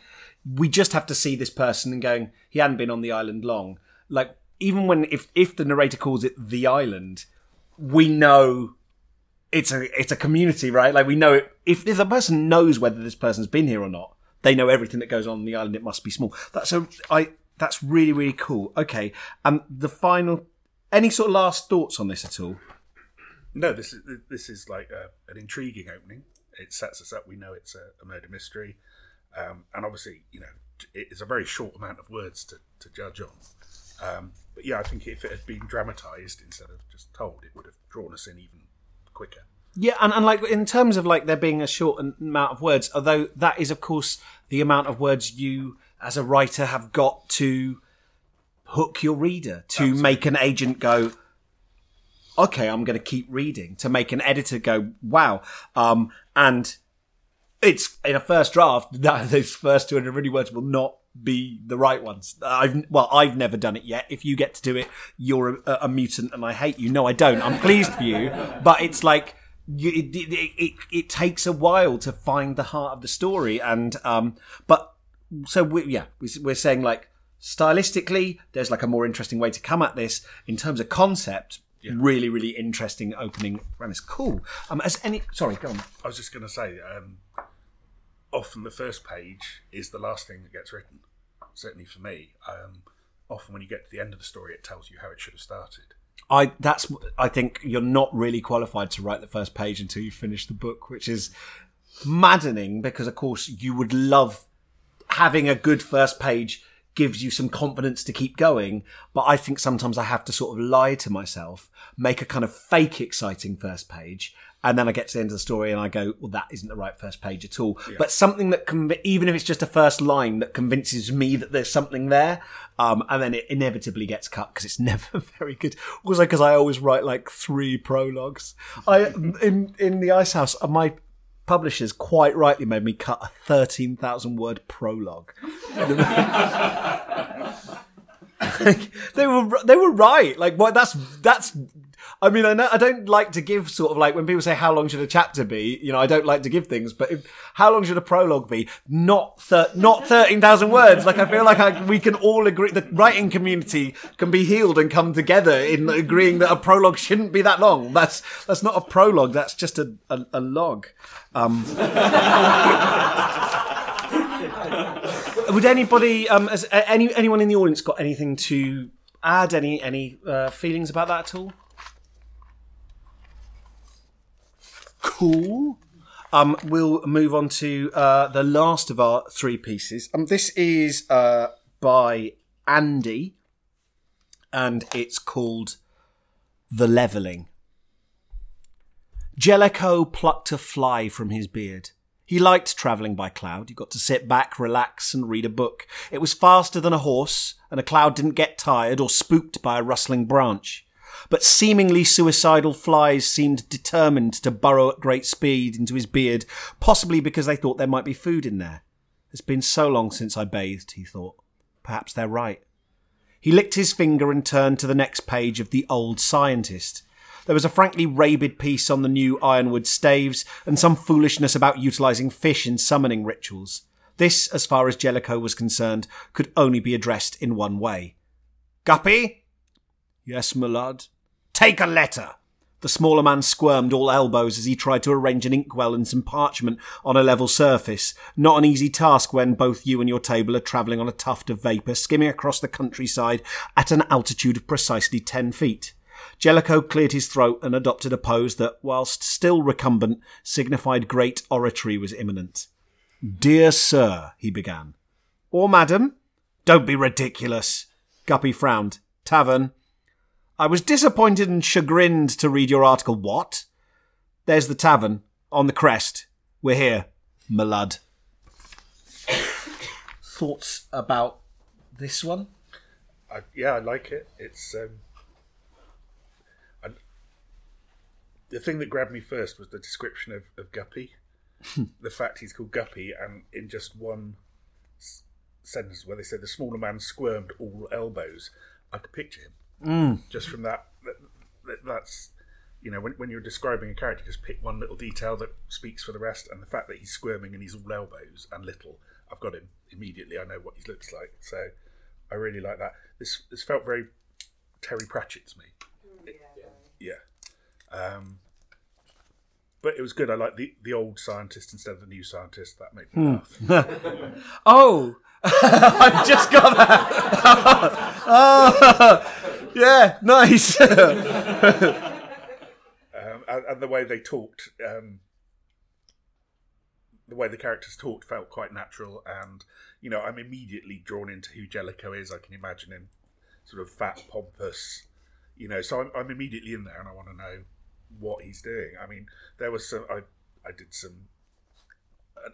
we just have to see this person and going, he hadn't been on the island long. Like even when if if the narrator calls it the island, we know it's a it's a community, right? Like we know it, if if the person knows whether this person's been here or not, they know everything that goes on on the island. It must be small. That's a I that's really really cool. Okay, um, the final. Any sort of last thoughts on this at all? No, this is this is like a, an intriguing opening. It sets us up. We know it's a, a murder mystery, um, and obviously, you know, it is a very short amount of words to, to judge on. Um, but yeah, I think if it had been dramatised instead of just told, it would have drawn us in even quicker. Yeah, and, and like in terms of like there being a short amount of words, although that is of course the amount of words you as a writer have got to hook your reader to make an agent go, okay, I'm going to keep reading, to make an editor go, wow, um, and it's in a first draft. That those first 250 words will not be the right ones. I've well, I've never done it yet. If you get to do it, you're a, a mutant, and I hate you. No, I don't. I'm pleased for you, but it's like you, it, it, it, it takes a while to find the heart of the story, and um, but so we, yeah, we- we're saying like stylistically, there's like a more interesting way to come at this in terms of concept. Really, really interesting opening premise. Cool. Um, as any, sorry, go on. I was just going to say, um, often the first page is the last thing that gets written. Certainly for me, um, often when you get to the end of the story, it tells you how it should have started. I that's I think you're not really qualified to write the first page until you finish the book, which is maddening because of course you would love having a good first page gives you some confidence to keep going, but I think sometimes I have to sort of lie to myself, make a kind of fake exciting first page, and then I get to the end of the story and I go, well, that isn't the right first page at all. But something that conv- even if it's just a first line that convinces me that there's something there, um, and then it inevitably gets cut because it's never very good. Also, because I always write like three prologues. I in in the Ice House, uh, my publishers quite rightly made me cut a thirteen thousand word prologue. they were they were right. Like, what? That's that's. I mean, I know I don't like to give sort of like when people say how long should a chapter be. You know, I don't like to give things, but if, how long should a prologue be? Not thir- not thirteen thousand words. Like I feel like I, we can all agree. The writing community can be healed and come together in agreeing that a prologue shouldn't be that long. That's that's not a prologue. That's just a a, a log. Um, would anybody, um, has any anyone in the audience got anything to add? Any any uh, feelings about that at all? Cool. Um, we'll move on to uh, the last of our three pieces. Um, this is uh, by Andy, and it's called "The Leveling." Jellicoe plucked a fly from his beard. He liked travelling by cloud. You got to sit back, relax, and read a book. It was faster than a horse, and a cloud didn't get tired or spooked by a rustling branch. But seemingly suicidal flies seemed determined to burrow at great speed into his beard, possibly because they thought there might be food in there. It's been so long since I bathed, he thought. Perhaps they're right. He licked his finger and turned to the next page of The Old Scientist. There was a frankly rabid piece on the new ironwood staves and some foolishness about utilising fish in summoning rituals. This, as far as Jellicoe was concerned, could only be addressed in one way. Guppy? Yes, my lad. Take a letter. The smaller man squirmed all elbows as he tried to arrange an inkwell and some parchment on a level surface. Not an easy task when both you and your table are travelling on a tuft of vapour skimming across the countryside at an altitude of precisely ten feet. Jellicoe cleared his throat and adopted a pose that, whilst still recumbent, signified great oratory was imminent. Dear sir, he began. Or madam? Don't be ridiculous. Guppy frowned. Tavern. I was disappointed and chagrined to read your article. What? There's the tavern. On the crest. We're here. Malud. Thoughts about this one? I, yeah, I like it. It's um, I, the thing that grabbed me first was the description of, of Guppy. the fact he's called Guppy, and in just one s- sentence where they said the smaller man squirmed all elbows, I could picture him Mm. just from that, that, that. That's you know when when you're describing a character, just pick one little detail that speaks for the rest, and the fact that he's squirming and he's all elbows and little, I've got him immediately. I know what he looks like, so I really like that. This this felt very Terry Pratchett to me. Mm, yeah. Um, but it was good. I like the, the old scientist instead of the new scientist. That made me hmm. laugh. Oh, I just got that. oh, yeah, nice. Um, and, and the way they talked, um, the way the characters talked felt quite natural. And, you know, I'm immediately drawn into who Jellicoe is. I can imagine him sort of fat, pompous, you know. So I'm, I'm immediately in there and I want to know what he's doing. I mean, there was some, I, I did some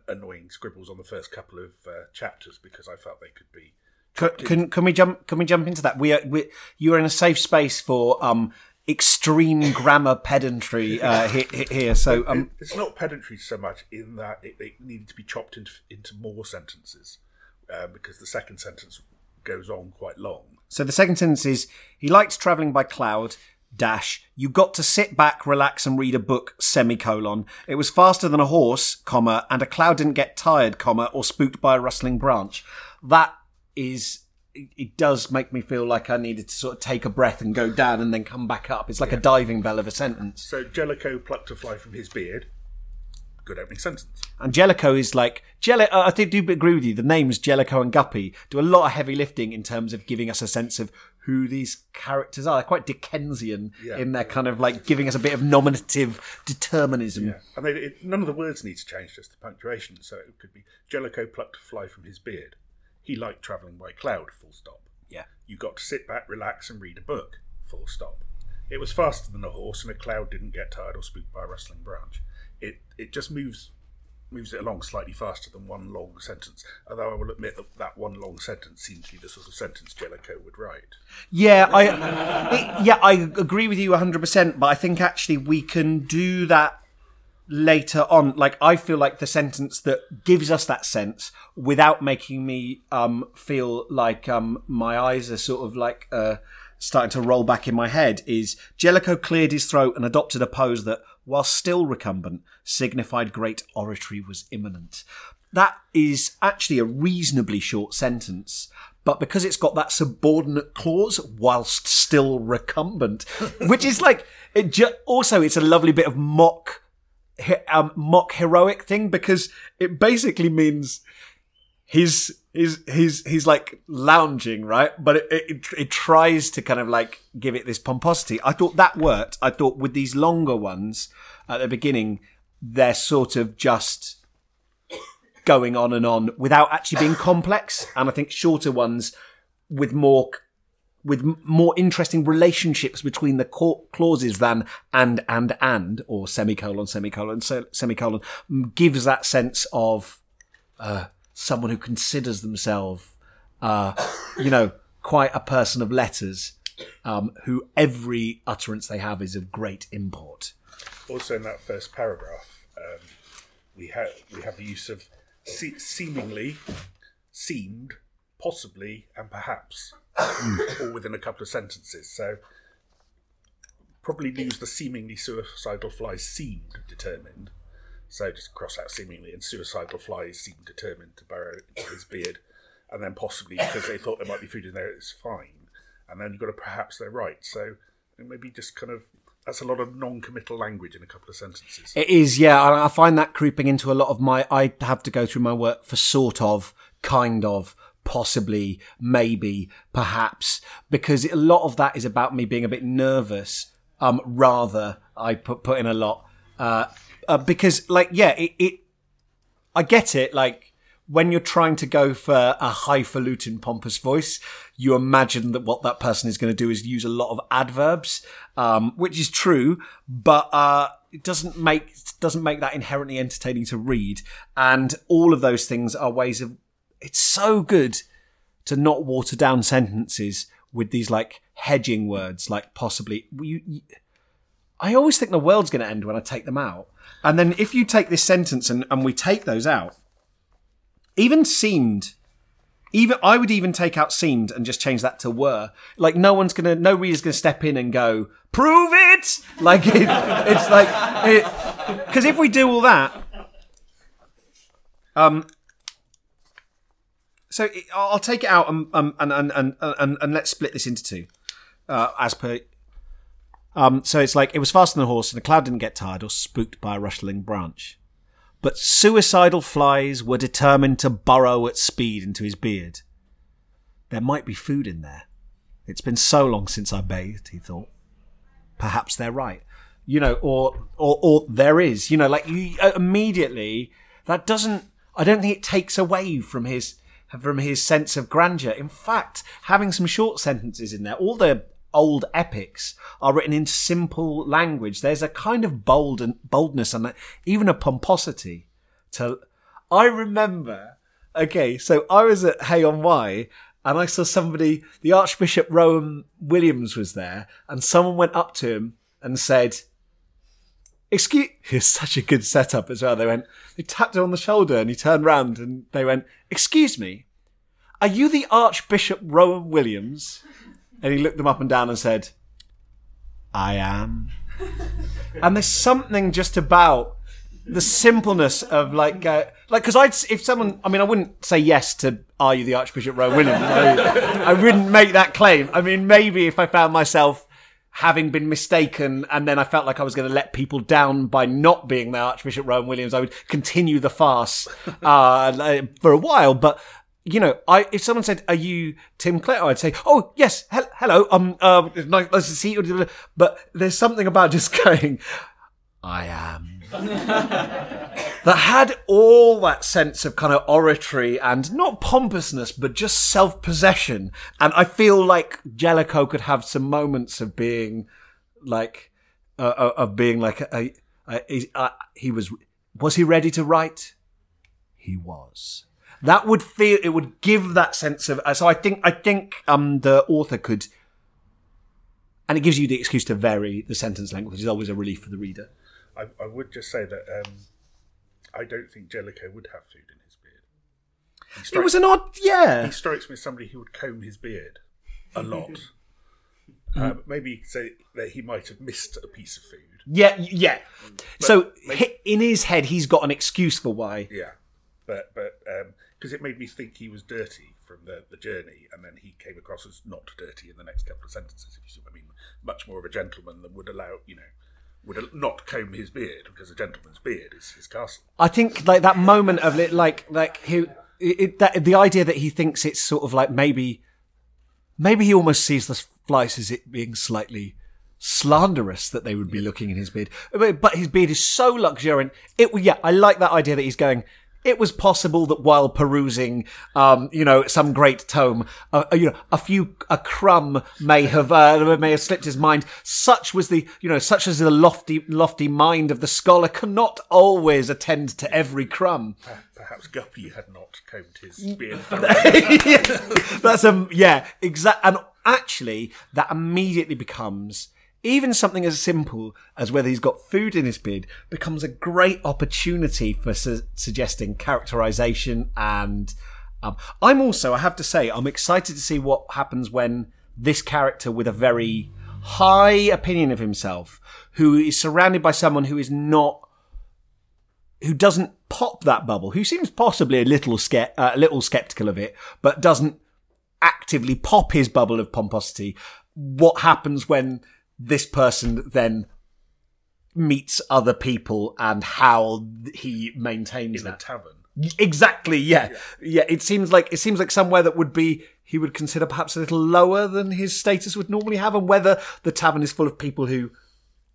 annoying scribbles on the first couple of uh, chapters because I felt they could be can, can can we jump? Can we jump into that? We are we you are in a safe space for um extreme grammar pedantry uh, he- he- here. So um, It- it's not pedantry so much in that it, it needed to be chopped into, into more sentences uh, because the second sentence goes on quite long. So the second sentence is he likes travelling by cloud. Dash. You got to sit back, relax, and read a book. Semicolon. It was faster than a horse, comma, and a cloud didn't get tired, comma, or spooked by a rustling branch. That is. It does make me feel like I needed to sort of take a breath and go down and then come back up. It's like a diving bell of a sentence. So Jellicoe plucked a fly from his beard. Good opening sentence. And Jellicoe is like Jelli- uh, I think do agree with you. The names Jellicoe and Guppy do a lot of heavy lifting in terms of giving us a sense of who these characters are. They're quite Dickensian Yeah. in their kind of like giving us a bit of nominative determinism. And they, it, none of the words need to change, just the punctuation. So it could be Jellicoe plucked a fly from his beard. He liked travelling by cloud, full stop. Yeah. You got to sit back, relax, and read a book, full stop. It was faster than a horse, and a cloud didn't get tired or spooked by a rustling branch. It it just moves moves it along slightly faster than one long sentence. Although I will admit that that one long sentence seems to be the sort of sentence Jellicoe would write. Yeah, I it- yeah I agree with you hundred percent. But I think actually we can do that later on. Like I feel like the sentence that gives us that sense without making me um feel like um my eyes are sort of like uh starting to roll back in my head is Jellicoe cleared his throat and adopted a pose that, while still recumbent, signified great oratory was imminent. That is actually a reasonably short sentence. But because it's got that subordinate clause, whilst still recumbent, which is like, it ju- also, it's a lovely bit of mock he- um, mock heroic thing because it basically means he's he's he's he's like lounging right? But it, it it tries to kind of like give it this pomposity. I thought that worked. I thought with these longer ones at the beginning they're sort of just going on and on without actually being complex. And i think shorter ones with more with more interesting relationships between the clauses than and and and or semicolon semicolon semicolon gives that sense of uh, someone who considers themselves uh, you know quite a person of letters um, who every utterance they have is of great import. Also, in that first paragraph, um, we have we have the use of se- seemingly, seemed, possibly, and perhaps, all within a couple of sentences. So, probably use the seemingly suicidal fly seemed determined. So just cross out seemingly, and suicidal flies seemed determined to burrow into his beard, and then possibly because they thought there might be food in there, it's fine. And then you've got to perhaps they're right. So maybe just kind of that's a lot of non-committal language in a couple of sentences. It is, yeah. I I find that creeping into a lot of my. I have to go through my work for sort of, kind of, possibly, maybe, perhaps, because a lot of that is about me being a bit nervous. Um, rather, I put put in a lot, uh, uh because like, yeah, it, it. I get it. Like when you're trying to go for a highfalutin, pompous voice, you imagine that what that person is going to do is use a lot of adverbs, um, which is true, but uh, it doesn't make doesn't make that inherently entertaining to read. And all of those things are ways of. It's so good to not water down sentences with these like hedging words, like possibly. You, you, I always think the world's going to end when I take them out. And then if you take this sentence and, and we take those out, even seemed even I would even take out seemed and just change that to were. Like no one's gonna, no reader's gonna step in and go prove it. Like it, it's like because if we do all that, um, so I'll take it out and um, and, and and and and let's split this into two, uh, as per. Um, so it's like it was faster than a horse, and the cloud didn't get tired or spooked by a rustling branch but suicidal flies were determined to burrow at speed into his beard. There might be food in there. It's been so long since I bathed, he thought. Perhaps they're right. You know, or, or, or there is, you know, like you uh, immediately, that doesn't, I don't think it takes away from his, from his sense of grandeur. In fact, having some short sentences in there, all the old epics are written in simple language. There's a kind of bold and boldness and even a pomposity to. I remember. Okay, so I was at Hay on Wye, and I saw somebody, the Archbishop Rowan Williams was there, and someone went up to him and said, Excuse, it's such a good setup as well. They went, they tapped him on the shoulder and he turned round and they went, Excuse me, are you the Archbishop Rowan Williams? And he looked them up and down and said, I am. and there's something just about the simpleness of like, uh, like, because I'd if someone, I mean, I wouldn't say yes to "Are you the Archbishop Rowan Williams?" I, I wouldn't make that claim. I mean, maybe if I found myself having been mistaken and then I felt like I was going to let people down by not being the Archbishop Rowan Williams, I would continue the farce uh, for a while. But you know, I if someone said, "Are you Tim Clare?" I'd say, "Oh yes, he- hello, um, uh, nice, nice to see you." But there's something about just going, "I am." that had all that sense of kind of oratory and not pompousness, but just self possession. And I feel like Jellicoe could have some moments of being like, uh, uh, of being like a, a, a, he- uh, he was, was he ready to write? He was. That would feel, it would give that sense of, uh, so I think, I think, um, the author could, and it gives you the excuse to vary the sentence length, which is always a relief for the reader. I, I would just say that um, I don't think Jellicoe would have food in his beard. He It was an odd, yeah. he strikes me as somebody who would comb his beard a lot. um, maybe you could say that he might have missed a piece of food. Yeah, yeah. so hi- in his head, he's got an excuse for why. Yeah, but but because it made me think he was dirty from the, the journey, and then he came across as not dirty in the next couple of sentences. If you see what I mean, much more of a gentleman than would allow you know would not comb his beard because a gentleman's beard is his castle. I think like that moment of it, like like he, it, that the idea that he thinks it's sort of like maybe, maybe he almost sees the flies as it being slightly slanderous that they would be looking in his beard, but, but his beard is so luxuriant. It yeah, I like that idea that he's going. It was possible that while perusing, um, you know, some great tome, uh, uh, you know, a few a crumb may have uh, may have slipped his mind. Such was the, you know, such as the lofty lofty mind of the scholar cannot always attend to every crumb. Perhaps Guppy had not combed his beard. thoroughly. That's a yeah, exact. And actually, that immediately becomes even something as simple as whether he's got food in his beard becomes a great opportunity for su- suggesting characterization. And um, I'm also, I have to say, I'm excited to see what happens when this character with a very high opinion of himself, who is surrounded by someone who is not who doesn't pop that bubble, who seems possibly a little uh, a little skeptical of it, but doesn't actively pop his bubble of pomposity. What happens when this person then meets other people and how he maintains in that? tavern. Exactly. Yeah. yeah. It seems like it seems like somewhere that would be he would consider perhaps a little lower than his status would normally have, and whether the tavern is full of people who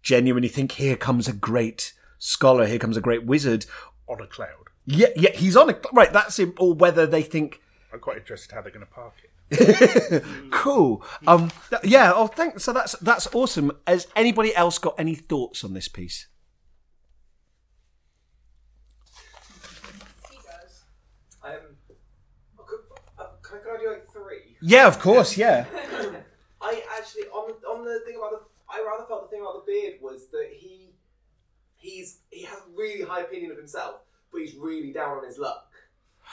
genuinely think here comes a great scholar, here comes a great wizard. on a cloud. Yeah, yeah, he's on it. Right, that's it. Or whether they think I'm quite interested how they're going to park it. cool. Um, th- yeah. Oh, thanks. So that's that's awesome. Has anybody else got any thoughts on this piece? Um, uh, can, can I do like three? Yeah, of course. Yeah. I actually on the on the thing about the I rather felt the thing about the beard was that he he's he has a really high opinion of himself, but he's really down on his luck.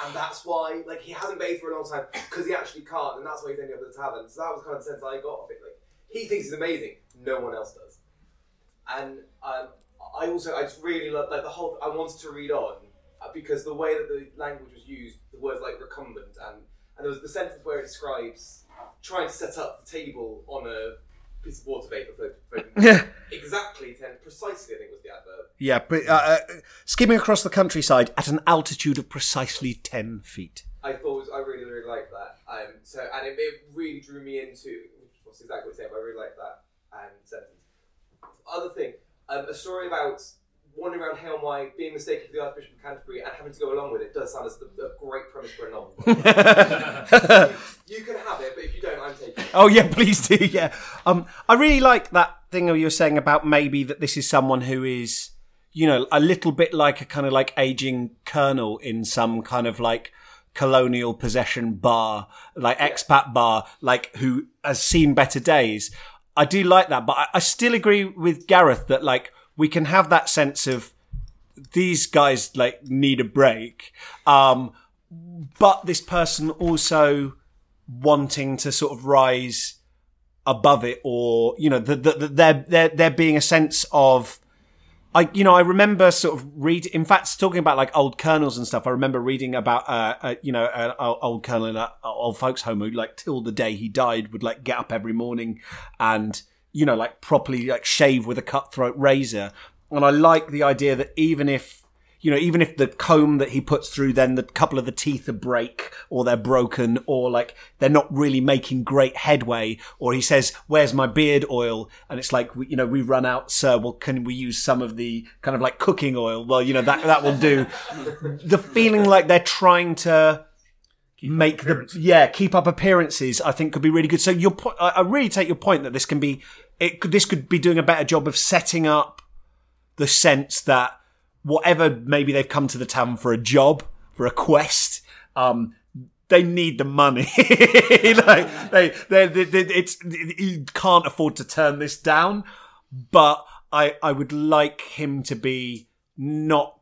And that's why, like, he hasn't bathed for a long time because he actually can't, and that's why he's ending up at the tavern. So that was kind of the sense I got of it. Like, he thinks he's amazing, no one else does. And um, I also, I just really love, like, the whole. I wanted to read on uh, because the way that the language was used, the words like recumbent, and and there was the sentence where it describes trying to set up the table on a piece of water vapor floating. Yeah. exactly ten, precisely. I think was the adverb. Yeah, but uh, uh, skimming across the countryside at an altitude of precisely ten feet. I thought was, I really really liked that. Um, so and it, it really drew me into what's exactly the same. I really liked that um, sentence. Other thing, um, a story about wandering around Hale Wye, being mistaken for the Archbishop of Canterbury, and having to go along with it does sound as the, the great premise for a novel. you can have it, but if you don't, I'm taking it. Oh yeah, please do. Yeah, um, I really like that thing you were saying about maybe that this is someone who is, you know, a little bit like a kind of like aging colonel in some kind of like colonial possession bar, like expat bar, like who has seen better days. I do like that, but I, I still agree with Gareth that like we can have that sense of these guys like need a break. Um, but this person also wanting to sort of rise above it or, you know, the, the, the, there, there, there being a sense of, I, you know, I remember sort of read. In fact, talking about like old colonels and stuff. I remember reading about, uh, uh you know, an old colonel in an old folks' home who, like, till the day he died, would like get up every morning and, you know, like properly like shave with a cutthroat razor. And I like the idea that even if you know, even if the comb that he puts through, then the couple of the teeth are break or they're broken or like they're not really making great headway. Or he says, "Where's my beard oil?" And it's like, you know, we run out, sir. Well, can we use some of the kind of like cooking oil? Well, you know, that that will do. the feeling like they're trying to keep make the yeah keep up appearances i think could be really good so your point i really take your point that this can be it could this could be doing a better job of setting up the sense that whatever maybe they've come to the town for a job, for a quest, um, they need the money. like they, they, they, they, it's you can't afford to turn this down. But I, I would like him to be not.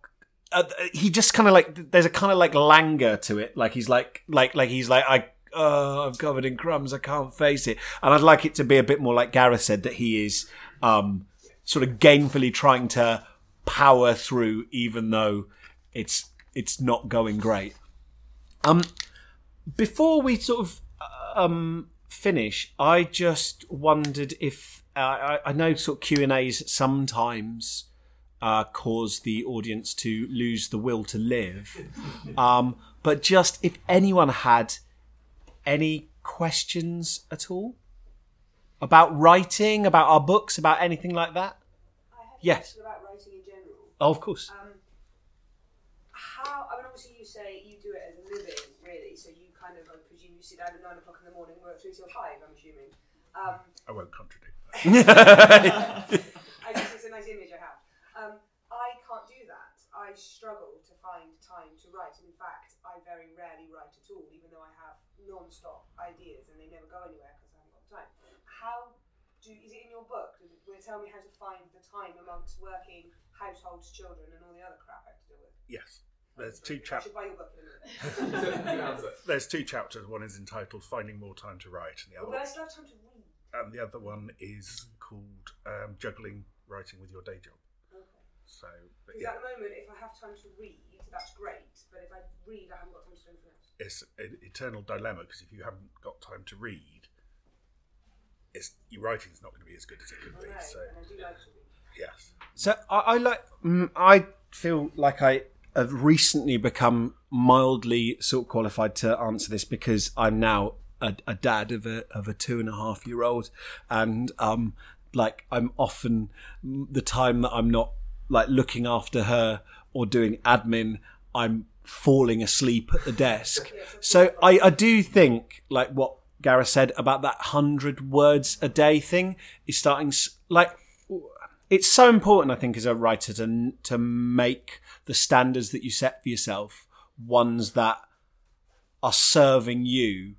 Uh, he just kind of like there's a kind of like languor to it. Like he's like like like he's like I. Oh, I'm covered in crumbs. I can't face it. And I'd like it to be a bit more like Gareth said that he is um, sort of gainfully trying to power through even though it's it's not going great. Um, before we sort of um finish, I just wondered if uh, I, I know sort of Q and A's sometimes uh, cause the audience to lose the will to live, um, but just if anyone had any questions at all about writing, about our books, about anything like that. Yes. About writing in general. Oh, of course. Um, how? I mean, obviously, you say you do it as a living, really. So you kind of, I presume, you sit down at nine o'clock in the morning, work three till five. I'm assuming. Um, I won't contradict. I just it's a nice image I have. Um, I can't do that. I struggle to find time to write. And in fact, I very rarely write at all, even though I have non-stop ideas and they never go anywhere because I haven't got the time. How do? Is it in your book? Will it tell me how to find the time amongst working? households, children, and all the other crap I have to deal with. Yes. There's two chapters. answer. There's two chapters. One is entitled "Finding More Time to Write," and the other. Well, I still have time to read. And the other one is called um, "Juggling Writing with Your Day Job." Okay. So, but Because yeah, at the moment, if I have time to read, that's great. But if I read, I haven't got time to do anything else. it's an eternal dilemma because if you haven't got time to read, it's your writing's not going to be as good as it could I be. know, So, and I do like to read. yes. So I, I like. mm, I feel like I have recently become mildly sort of qualified to answer this because I'm now a, a dad of a of a two and a half year old, and um, like I'm often the time that I'm not like looking after her or doing admin, I'm falling asleep at the desk. So I, I do think like what Gareth said about that hundred words a day thing is starting like it's so important, I think, as a writer to to make the standards that you set for yourself ones that are serving you.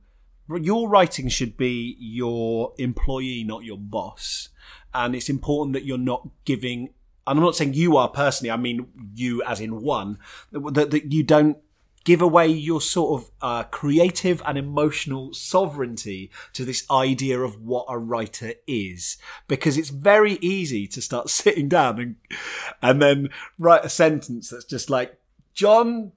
Your writing should be your employee, not your boss, and it's important that you're not giving. And I'm not saying you are personally. I mean you as in one. That, that you don't give away your sort of uh, creative and emotional sovereignty to this idea of what a writer is because it's very easy to start sitting down and and then write a sentence that's just like john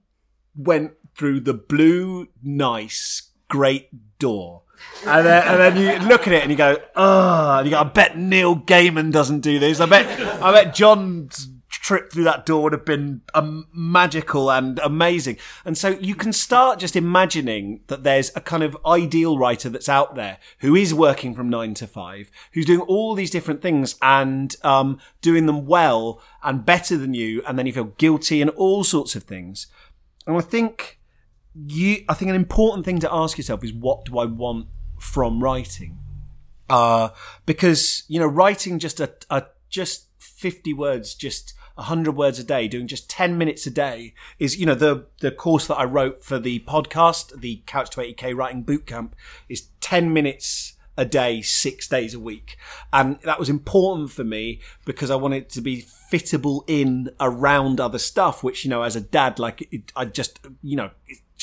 went through the blue nice great door and then, and then you look at it and you go, oh, and you go, I bet Neil Gaiman doesn't do this. I bet, I bet John's trip through that door would have been um, magical and amazing. And so you can start just imagining that there's a kind of ideal writer that's out there who is working from nine to five, who's doing all these different things and um, doing them well and better than you. And then you feel guilty and all sorts of things. And I think you, I think an important thing to ask yourself is what do I want from writing? Uh, because, you know, writing just a, a just 50 words just 100 words a day, doing just 10 minutes a day is, you know, the, the course that I wrote for the podcast, the Couch to 80k writing bootcamp is 10 minutes a day, six days a week. And that was important for me because I wanted to be fittable in around other stuff, which, you know, as a dad, like it, I just, you know,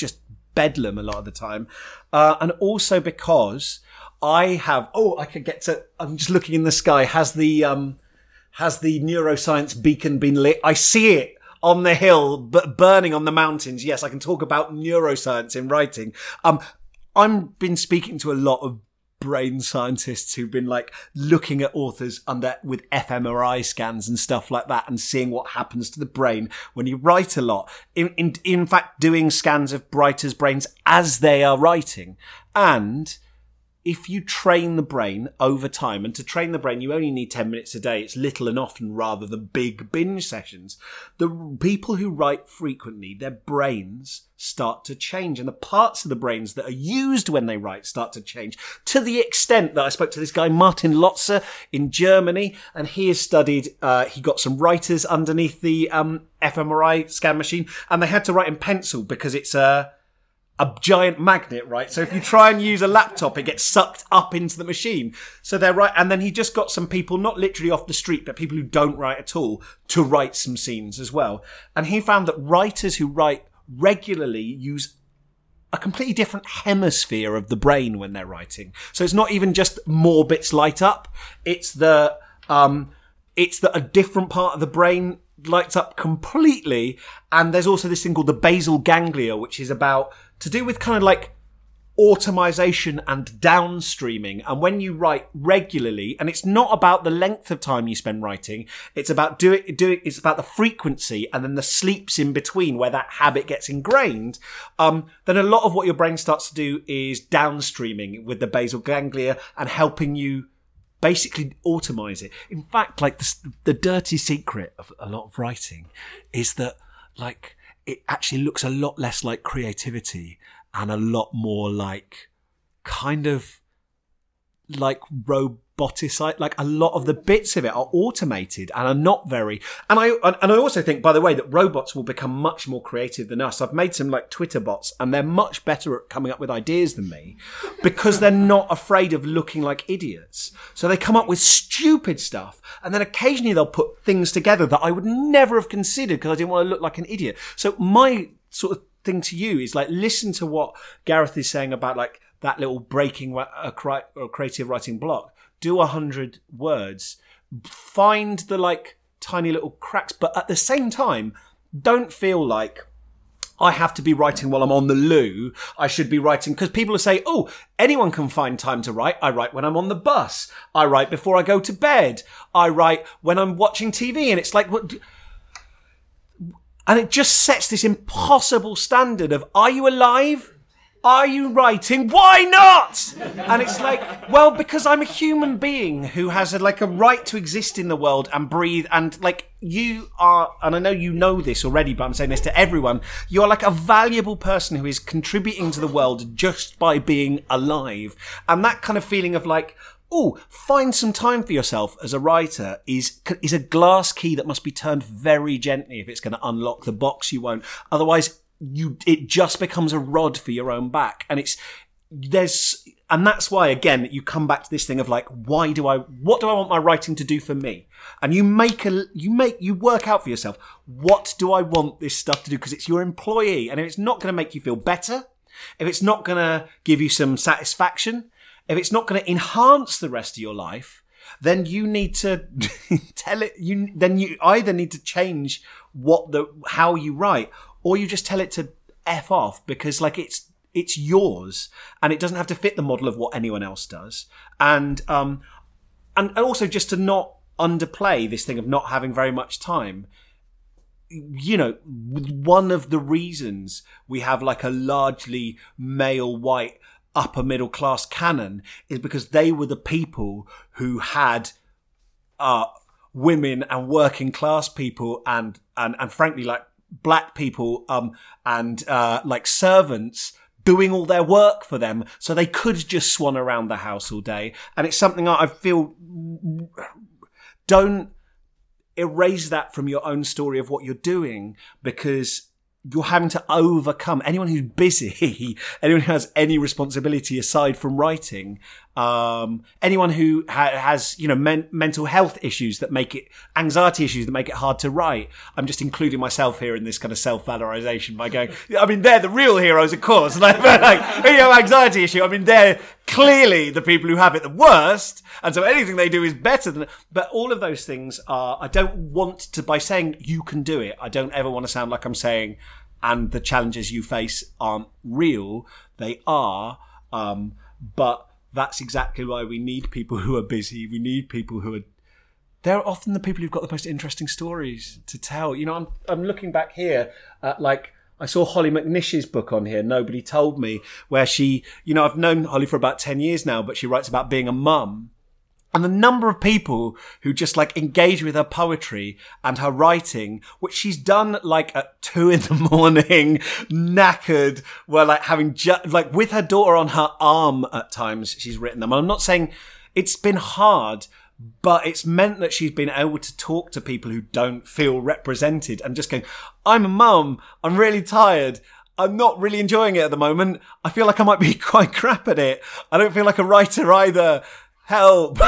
just bedlam a lot of the time. Uh, and also because I have, oh, I could get to, I'm just looking in the sky. Has the, um, has the neuroscience beacon been lit? I see it on the hill, but burning on the mountains. Yes, I can talk about neuroscience in writing. Um, I've been speaking to a lot of brain scientists who've been like looking at authors under with fMRI scans and stuff like that and seeing what happens to the brain when you write a lot. In, in, in fact, doing scans of writers' brains as they are writing. And if you train the brain over time, and to train the brain, you only need 10 minutes a day. It's little and often rather than big binge sessions. The people who write frequently, their brains start to change, and the parts of the brains that are used when they write start to change to the extent that I spoke to this guy, Martin Lotze, in Germany, and he has studied, uh, he got some writers underneath the um, fMRI scan machine, and they had to write in pencil because it's a. Uh, a giant magnet, right? So if you try and use a laptop, it gets sucked up into the machine. So they're right. And then he just got some people, not literally off the street, but people who don't write at all, to write some scenes as well. And he found that writers who write regularly use a completely different hemisphere of the brain when they're writing. So it's not even just more bits light up. It's the, um, it's that a different part of the brain lights up completely. And there's also this thing called the basal ganglia, which is about to do with kind of like automation and downstreaming. And when you write regularly, and it's not about the length of time you spend writing, it's about doing, doing, it's about the frequency and then the sleeps in between where that habit gets ingrained. Um, then a lot of what your brain starts to do is downstreaming with the basal ganglia and helping you basically automize it. In fact, like the, the dirty secret of a lot of writing is that like, it actually looks a lot less like creativity and a lot more like kind of like roboticized like a lot of the bits of it are automated and are not very and i and i also think by the way that robots will become much more creative than us. I've made some like twitter bots and they're much better at coming up with ideas than me because they're not afraid of looking like idiots. So they come up with stupid stuff and then occasionally they'll put things together that i would never have considered because i didn't want to look like an idiot. So my sort of thing to you is like listen to what gareth is saying about like that little breaking uh, a uh, creative writing block. Do a hundred words, find the like tiny little cracks, but at the same time, don't feel like I have to be writing while I'm on the loo. I should be writing because people say, "Oh, anyone can find time to write. I write when I'm on the bus. I write before I go to bed. I write when I'm watching TV." And it's like, what? And it just sets this impossible standard of, "Are you alive?" Are you writing? Why not? And it's like, well, because I'm a human being who has a, like a right to exist in the world and breathe. And like you are, and I know you know this already, but I'm saying this to everyone. You're like a valuable person who is contributing to the world just by being alive. And that kind of feeling of like, oh, find some time for yourself as a writer is is a glass key that must be turned very gently if it's going to unlock the box you won't. Otherwise, you it just becomes a rod for your own back. And it's there's and that's why again you come back to this thing of like why do i what do i want my writing to do for me? And you make a you make you work out for yourself what do i want this stuff to do? Because it's your employee and if it's not going to make you feel better. If it's not going to give you some satisfaction if it's not going to enhance the rest of your life then you need to tell it you then you either need to change what the how you write or you just tell it to f off because like it's it's yours and it doesn't have to fit the model of what anyone else does. And um and also just to not underplay this thing of not having very much time. You know one of the reasons we have like a largely male white upper middle class canon is because they were the people who had uh women and working class people and and and frankly like black people um, and uh, like servants doing all their work for them so they could just swan around the house all day. And it's something i feel don't erase that from your own story of what you're doing because you're having to overcome anyone who's busy, anyone who has any responsibility aside from writing, um, anyone who ha- has, you know, men- mental health issues that make it, anxiety issues that make it hard to write. I'm just including myself here in this kind of self-valorization by going, I mean, they're the real heroes, of course. Like, like you know, anxiety issue. I mean, they're clearly the people who have it the worst. And so anything they do is better than, but all of those things are, I don't want to, by saying you can do it, I don't ever want to sound like I'm saying, and the challenges you face aren't real. They are. Um, but that's exactly why we need people who are busy. We need people who are. They're often the people who've got the most interesting stories to tell. You know, I'm I'm looking back here at like I saw Hollie McNish's book on here. Nobody told me where she. You know, I've known Holly for about ten years now, but she writes about being a mum. And the number of people who just like engage with her poetry and her writing, which she's done like at two in the morning, knackered, where like having ju- like with her daughter on her arm at times, she's written them. And I'm not saying it's been hard, but it's meant that she's been able to talk to people who don't feel represented and just going, I'm a mum. I'm really tired. I'm not really enjoying it at the moment. I feel like I might be quite crap at it. I don't feel like a writer either help.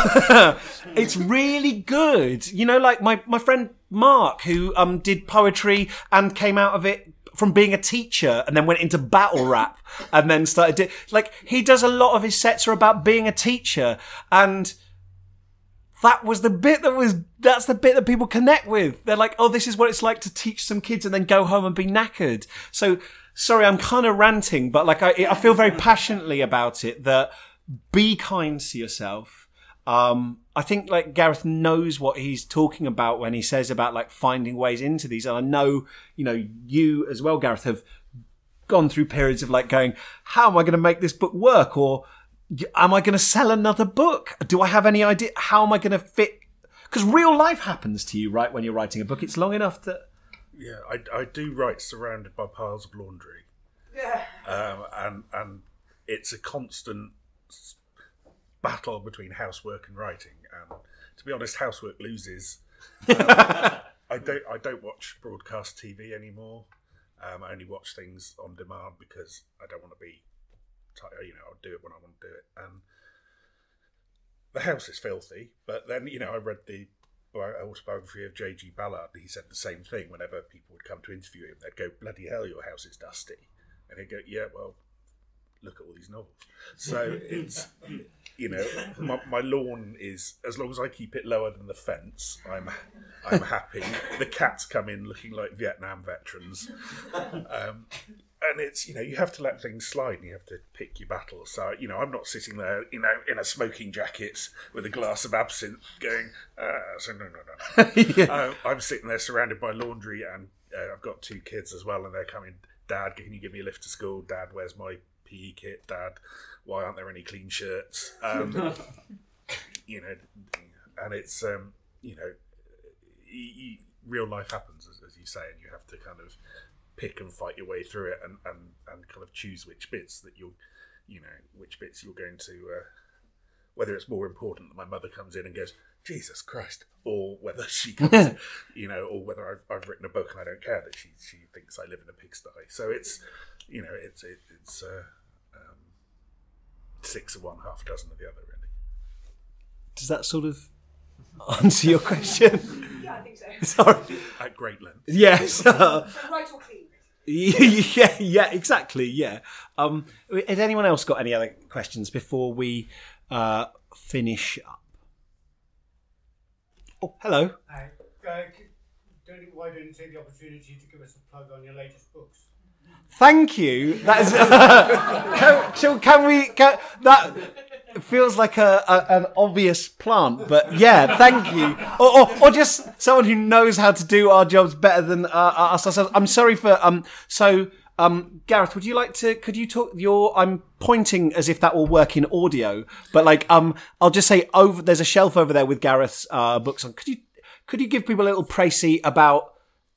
it's really good. You know, like my, my friend Mark, who um, did poetry and came out of it from being a teacher and then went into battle rap and then started do, like he does a lot of his sets are about being a teacher and that was the bit that was that's the bit that people connect with they're like oh this is what it's like to teach some kids and then go home and be knackered so sorry i'm kind of ranting but like i, I feel very passionately about it that be kind to yourself. Um, I think like Gareth knows what he's talking about when he says about like finding ways into these. And I know, you know, you as well, Gareth, have gone through periods of like going, how am I going to make this book work? Or am I going to sell another book? Do I have any idea? How am I going to fit? Because real life happens to you, right? When you're writing a book, it's long enough that. Yeah, I, I do write surrounded by piles of laundry, Yeah. um, and and it's a constant s- battle between housework and writing. And to be honest, housework loses. Um, I don't I don't watch broadcast TV anymore. Um, I only watch things on demand because I don't want to be, ti- you know, I'll do it when I want to do it. And the house is filthy. But then you know, I read the autobiography of J.G. Ballard. He said the same thing whenever people would come to interview him. They'd go, "Bloody hell, your house is dusty," and he'd go, "Yeah, well." Look at all these novels. So it's you know, my, my lawn is as long as I keep it lower than the fence, I'm I'm happy. The cats come in looking like Vietnam veterans, um, and it's you know you have to let things slide and you have to pick your battles. So you know I'm not sitting there you know in a smoking jacket with a glass of absinthe going. Ah, so no no no. no. Um, I'm sitting there surrounded by laundry and uh, I've got two kids as well, and they're coming. Dad, can you give me a lift to school? Dad, where's my PE kit? Dad, why aren't there any clean shirts? Um, you know, and it's um, you know, y y real life happens as, as you say, and you have to kind of pick and fight your way through it, and and and kind of choose which bits that you're, you know, which bits you're going to. Uh, whether it's more important that my mother comes in and goes, Jesus Christ, or whether she comes, you know, or whether I've, I've written a book and I don't care that she she thinks I live in a pigsty. So it's, you know, it's it, it's uh, six of one, half a dozen of the other, really. Does that sort of answer your question? Yeah, I think so. Sorry. At great length. Yes. uh, So right or clean? yeah, yeah, exactly. Yeah. Um, has anyone else got any other questions before we uh, finish up? Oh, hello. Hi. Uh, don't, why don't you take the opportunity to give us a plug on your latest books? Thank you. That is. can, so can we? Can, that feels like a, a an obvious plant, but yeah, thank you. Or, or or just someone who knows how to do our jobs better than uh, us ourselves. I'm sorry for um. So um, Gareth, would you like to? Could you talk? Your I'm pointing as if that will work in audio, but like um, I'll just say over. There's a shelf over there with Gareth's uh, books on. Could you? Could you give people a little précis about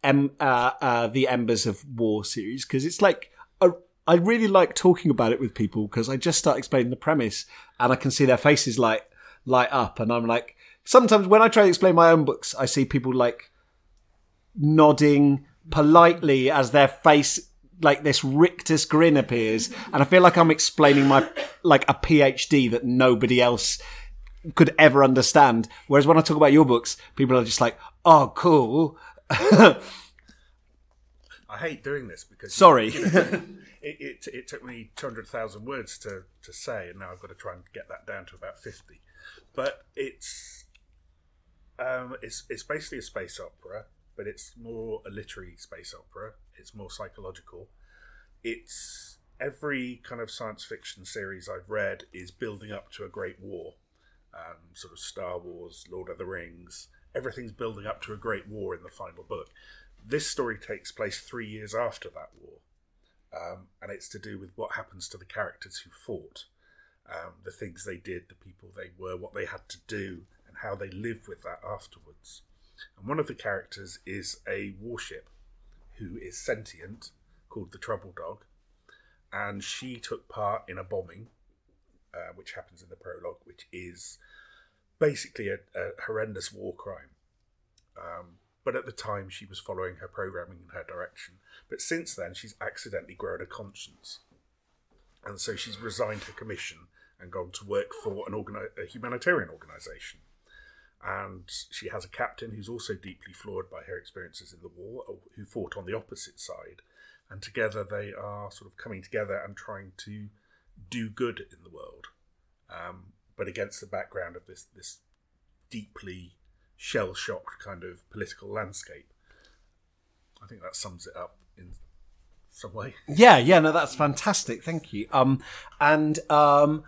em, uh, uh, the Embers of War series because it's like a, I really like talking about it with people because I just start explaining the premise and I can see their faces light light up and I'm like, sometimes when I try to explain my own books, I see people like nodding politely as their face like this rictus grin appears and i feel like i'm explaining my like a phd that nobody else could ever understand. Whereas when i talk about your books people are just like oh cool I hate doing this because Sorry. you know, it, it it took me two hundred thousand words to to say, and now I've got to try and get that down to about fifty. But it's um, it's it's basically a space opera, but it's more a literary space opera. It's more psychological. It's every kind of science fiction series I've read is building up to a great war. Um, sort of Star Wars, Lord of the Rings. Everything's building up to a great war in the final book. This story takes place three years after that war, um, and it's to do with what happens to the characters who fought, um, the things they did, the people they were, what they had to do, and how they live with that afterwards. And one of the characters is a warship who is sentient, called the Trouble Dog, and she took part in a bombing, uh, which happens in the prologue, which is basically a, a horrendous war crime. Um, but at the time, she was following her programming in her direction. But since then, she's accidentally grown a conscience. And so she's resigned her commission and gone to work for an organi- a humanitarian organisation. And she has a captain who's also deeply flawed by her experiences in the war, who fought on the opposite side. And together they are sort of coming together and trying to do good in the world, um, but against the background of this this deeply shell shocked kind of political landscape. I think that sums it up in some way. Yeah, yeah, no, that's fantastic. Thank you. Um, and um,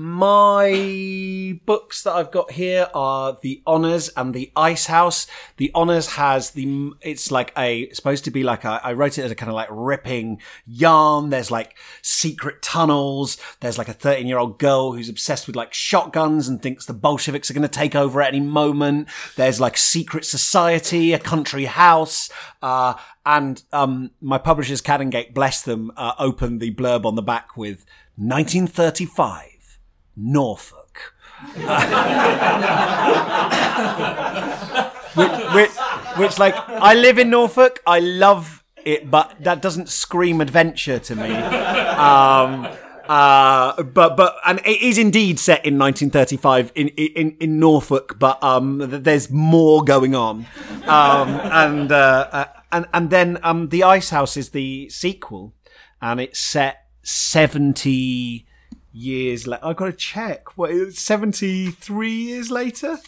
my books that I've got here are The Honors and The Ice House. The Honors has the, it's like a, it's supposed to be like a, I wrote it as a kind of like ripping yarn. There's like secret tunnels. There's like a 13 year old girl who's obsessed with like shotguns and thinks the Bolsheviks are going to take over at any moment. There's like secret society, a country house, uh, and um, my publishers, Canongate, bless them, uh, opened the blurb on the back with 1935. Norfolk. which, which, which, like, I live in Norfolk. I love it, but that doesn't scream adventure to me. Um, uh, but but and it is indeed set in 1935 in in in Norfolk, but um, th- there's more going on, um, and uh, uh, and and then um, the Ice House is the sequel, and it's set 70 years later. I've got to check. What it, 73 years later?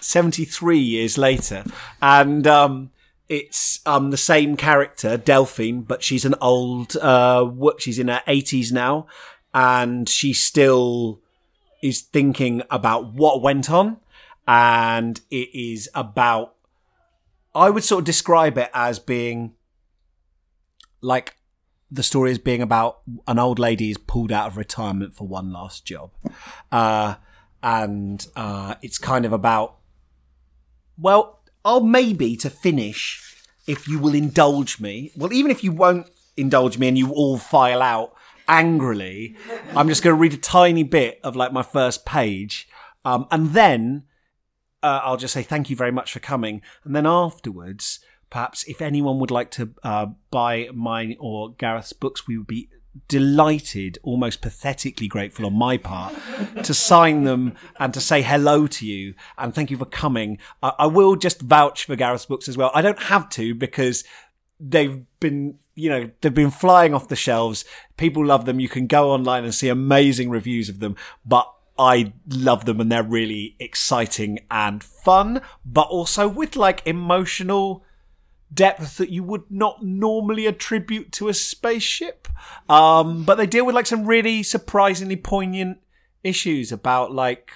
73 years later. And um, it's um, the same character, Delphine, but she's an old, uh, wo- she's in her 80s now. And she still is thinking about what went on. And it is about, I would sort of describe it as being like the story is being about an old lady is pulled out of retirement for one last job. Uh, and uh, it's kind of about, well, I'll maybe to finish, if you will indulge me. Well, even if you won't indulge me and you all file out angrily, I'm just going to read a tiny bit of like my first page. Um, and then uh, I'll just say thank you very much for coming. And then afterwards, perhaps if anyone would like to uh, buy mine or Gareth's books, we would be delighted, almost pathetically grateful on my part, to sign them and to say hello to you and thank you for coming. I, I will just vouch for Gareth's books as well. I don't have to because they've been you know they've been flying off the shelves people love them you can go online and see amazing reviews of them but I love them and they're really exciting and fun, but also with like emotional depth that you would not normally attribute to a spaceship. Um, but they deal with like some really surprisingly poignant issues about like,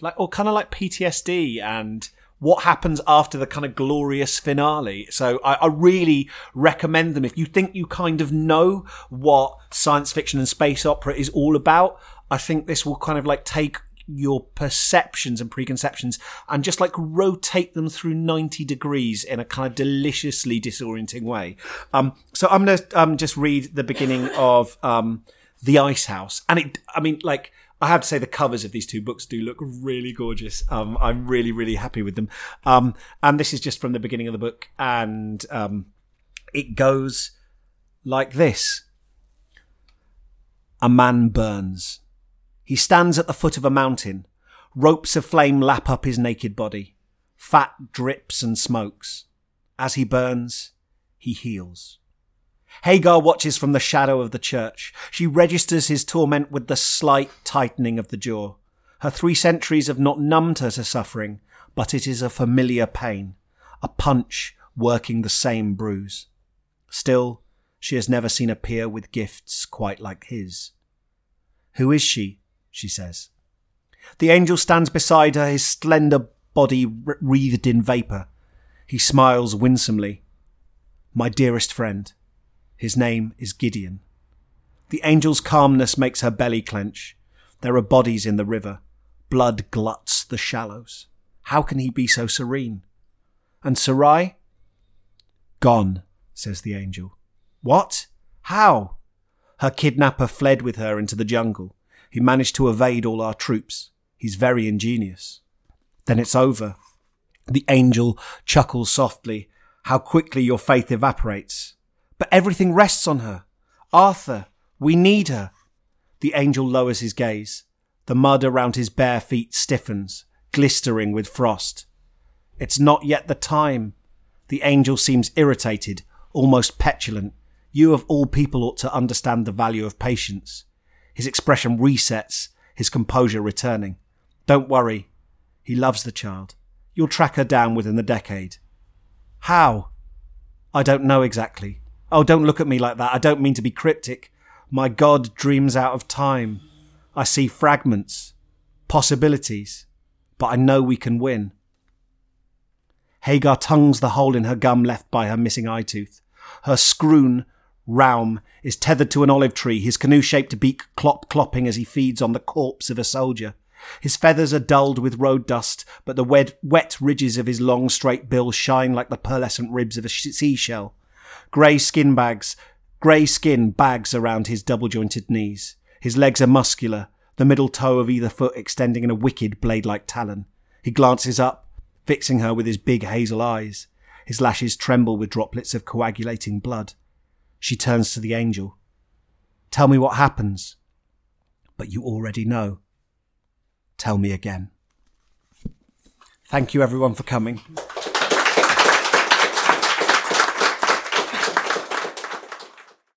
like, or kind of like PTSD and what happens after the kind of glorious finale. So I, I really recommend them. If you think you kind of know what science fiction and space opera is all about, I think this will kind of like take your perceptions and preconceptions and just like rotate them through 90 degrees in a kind of deliciously disorienting way. Um, so I'm going to um, just read the beginning of um, The Ice House. And it, I mean, like, I have to say the covers of these two books do look really gorgeous. Um, I'm really, really happy with them. Um, and this is just from the beginning of the book, and um, it goes like this: A man burns. He stands at the foot of a mountain. Ropes of flame lap up his naked body. Fat drips and smokes. As he burns, he heals. Hagar watches from the shadow of the church. She registers his torment with the slight tightening of the jaw. Her three centuries have not numbed her to suffering, but it is a familiar pain, a punch working the same bruise. Still, she has never seen a peer with gifts quite like his. Who is she? She says. The angel stands beside her, his slender body wreathed in vapour. He smiles winsomely. My dearest friend. His name is Gideon. The angel's calmness makes her belly clench. There are bodies in the river. Blood gluts the shallows. How can he be so serene? And Sarai? Gone, says the angel. What? How? Her kidnapper fled with her into the jungle. He managed to evade all our troops. He's very ingenious. Then it's over. The angel chuckles softly. How quickly your faith evaporates. But everything rests on her. Arthur, we need her. The angel lowers his gaze. The mud around his bare feet stiffens, glistering with frost. It's not yet the time. The angel seems irritated, almost petulant. You of all people ought to understand the value of patience. His expression resets, his composure returning. Don't worry. He loves the child. You'll track her down within the decade. How? I don't know exactly. Oh, don't look at me like that. I don't mean to be cryptic. My God dreams out of time. I see fragments, possibilities, but I know we can win. Hagar tongues the hole in her gum left by her missing eye tooth. Her scroon, Raum, is tethered to an olive tree, his canoe shaped beak clop clopping as he feeds on the corpse of a soldier. His feathers are dulled with road dust, but the wet, wet ridges of his long straight bill shine like the pearlescent ribs of a seashell. Grey skin bags, grey skin bags around his double jointed knees. His legs are muscular, the middle toe of either foot extending in a wicked blade like talon. He glances up, fixing her with his big hazel eyes. His lashes tremble with droplets of coagulating blood. She turns to the angel. Tell me what happens. But you already know. Tell me again. Thank you everyone for coming.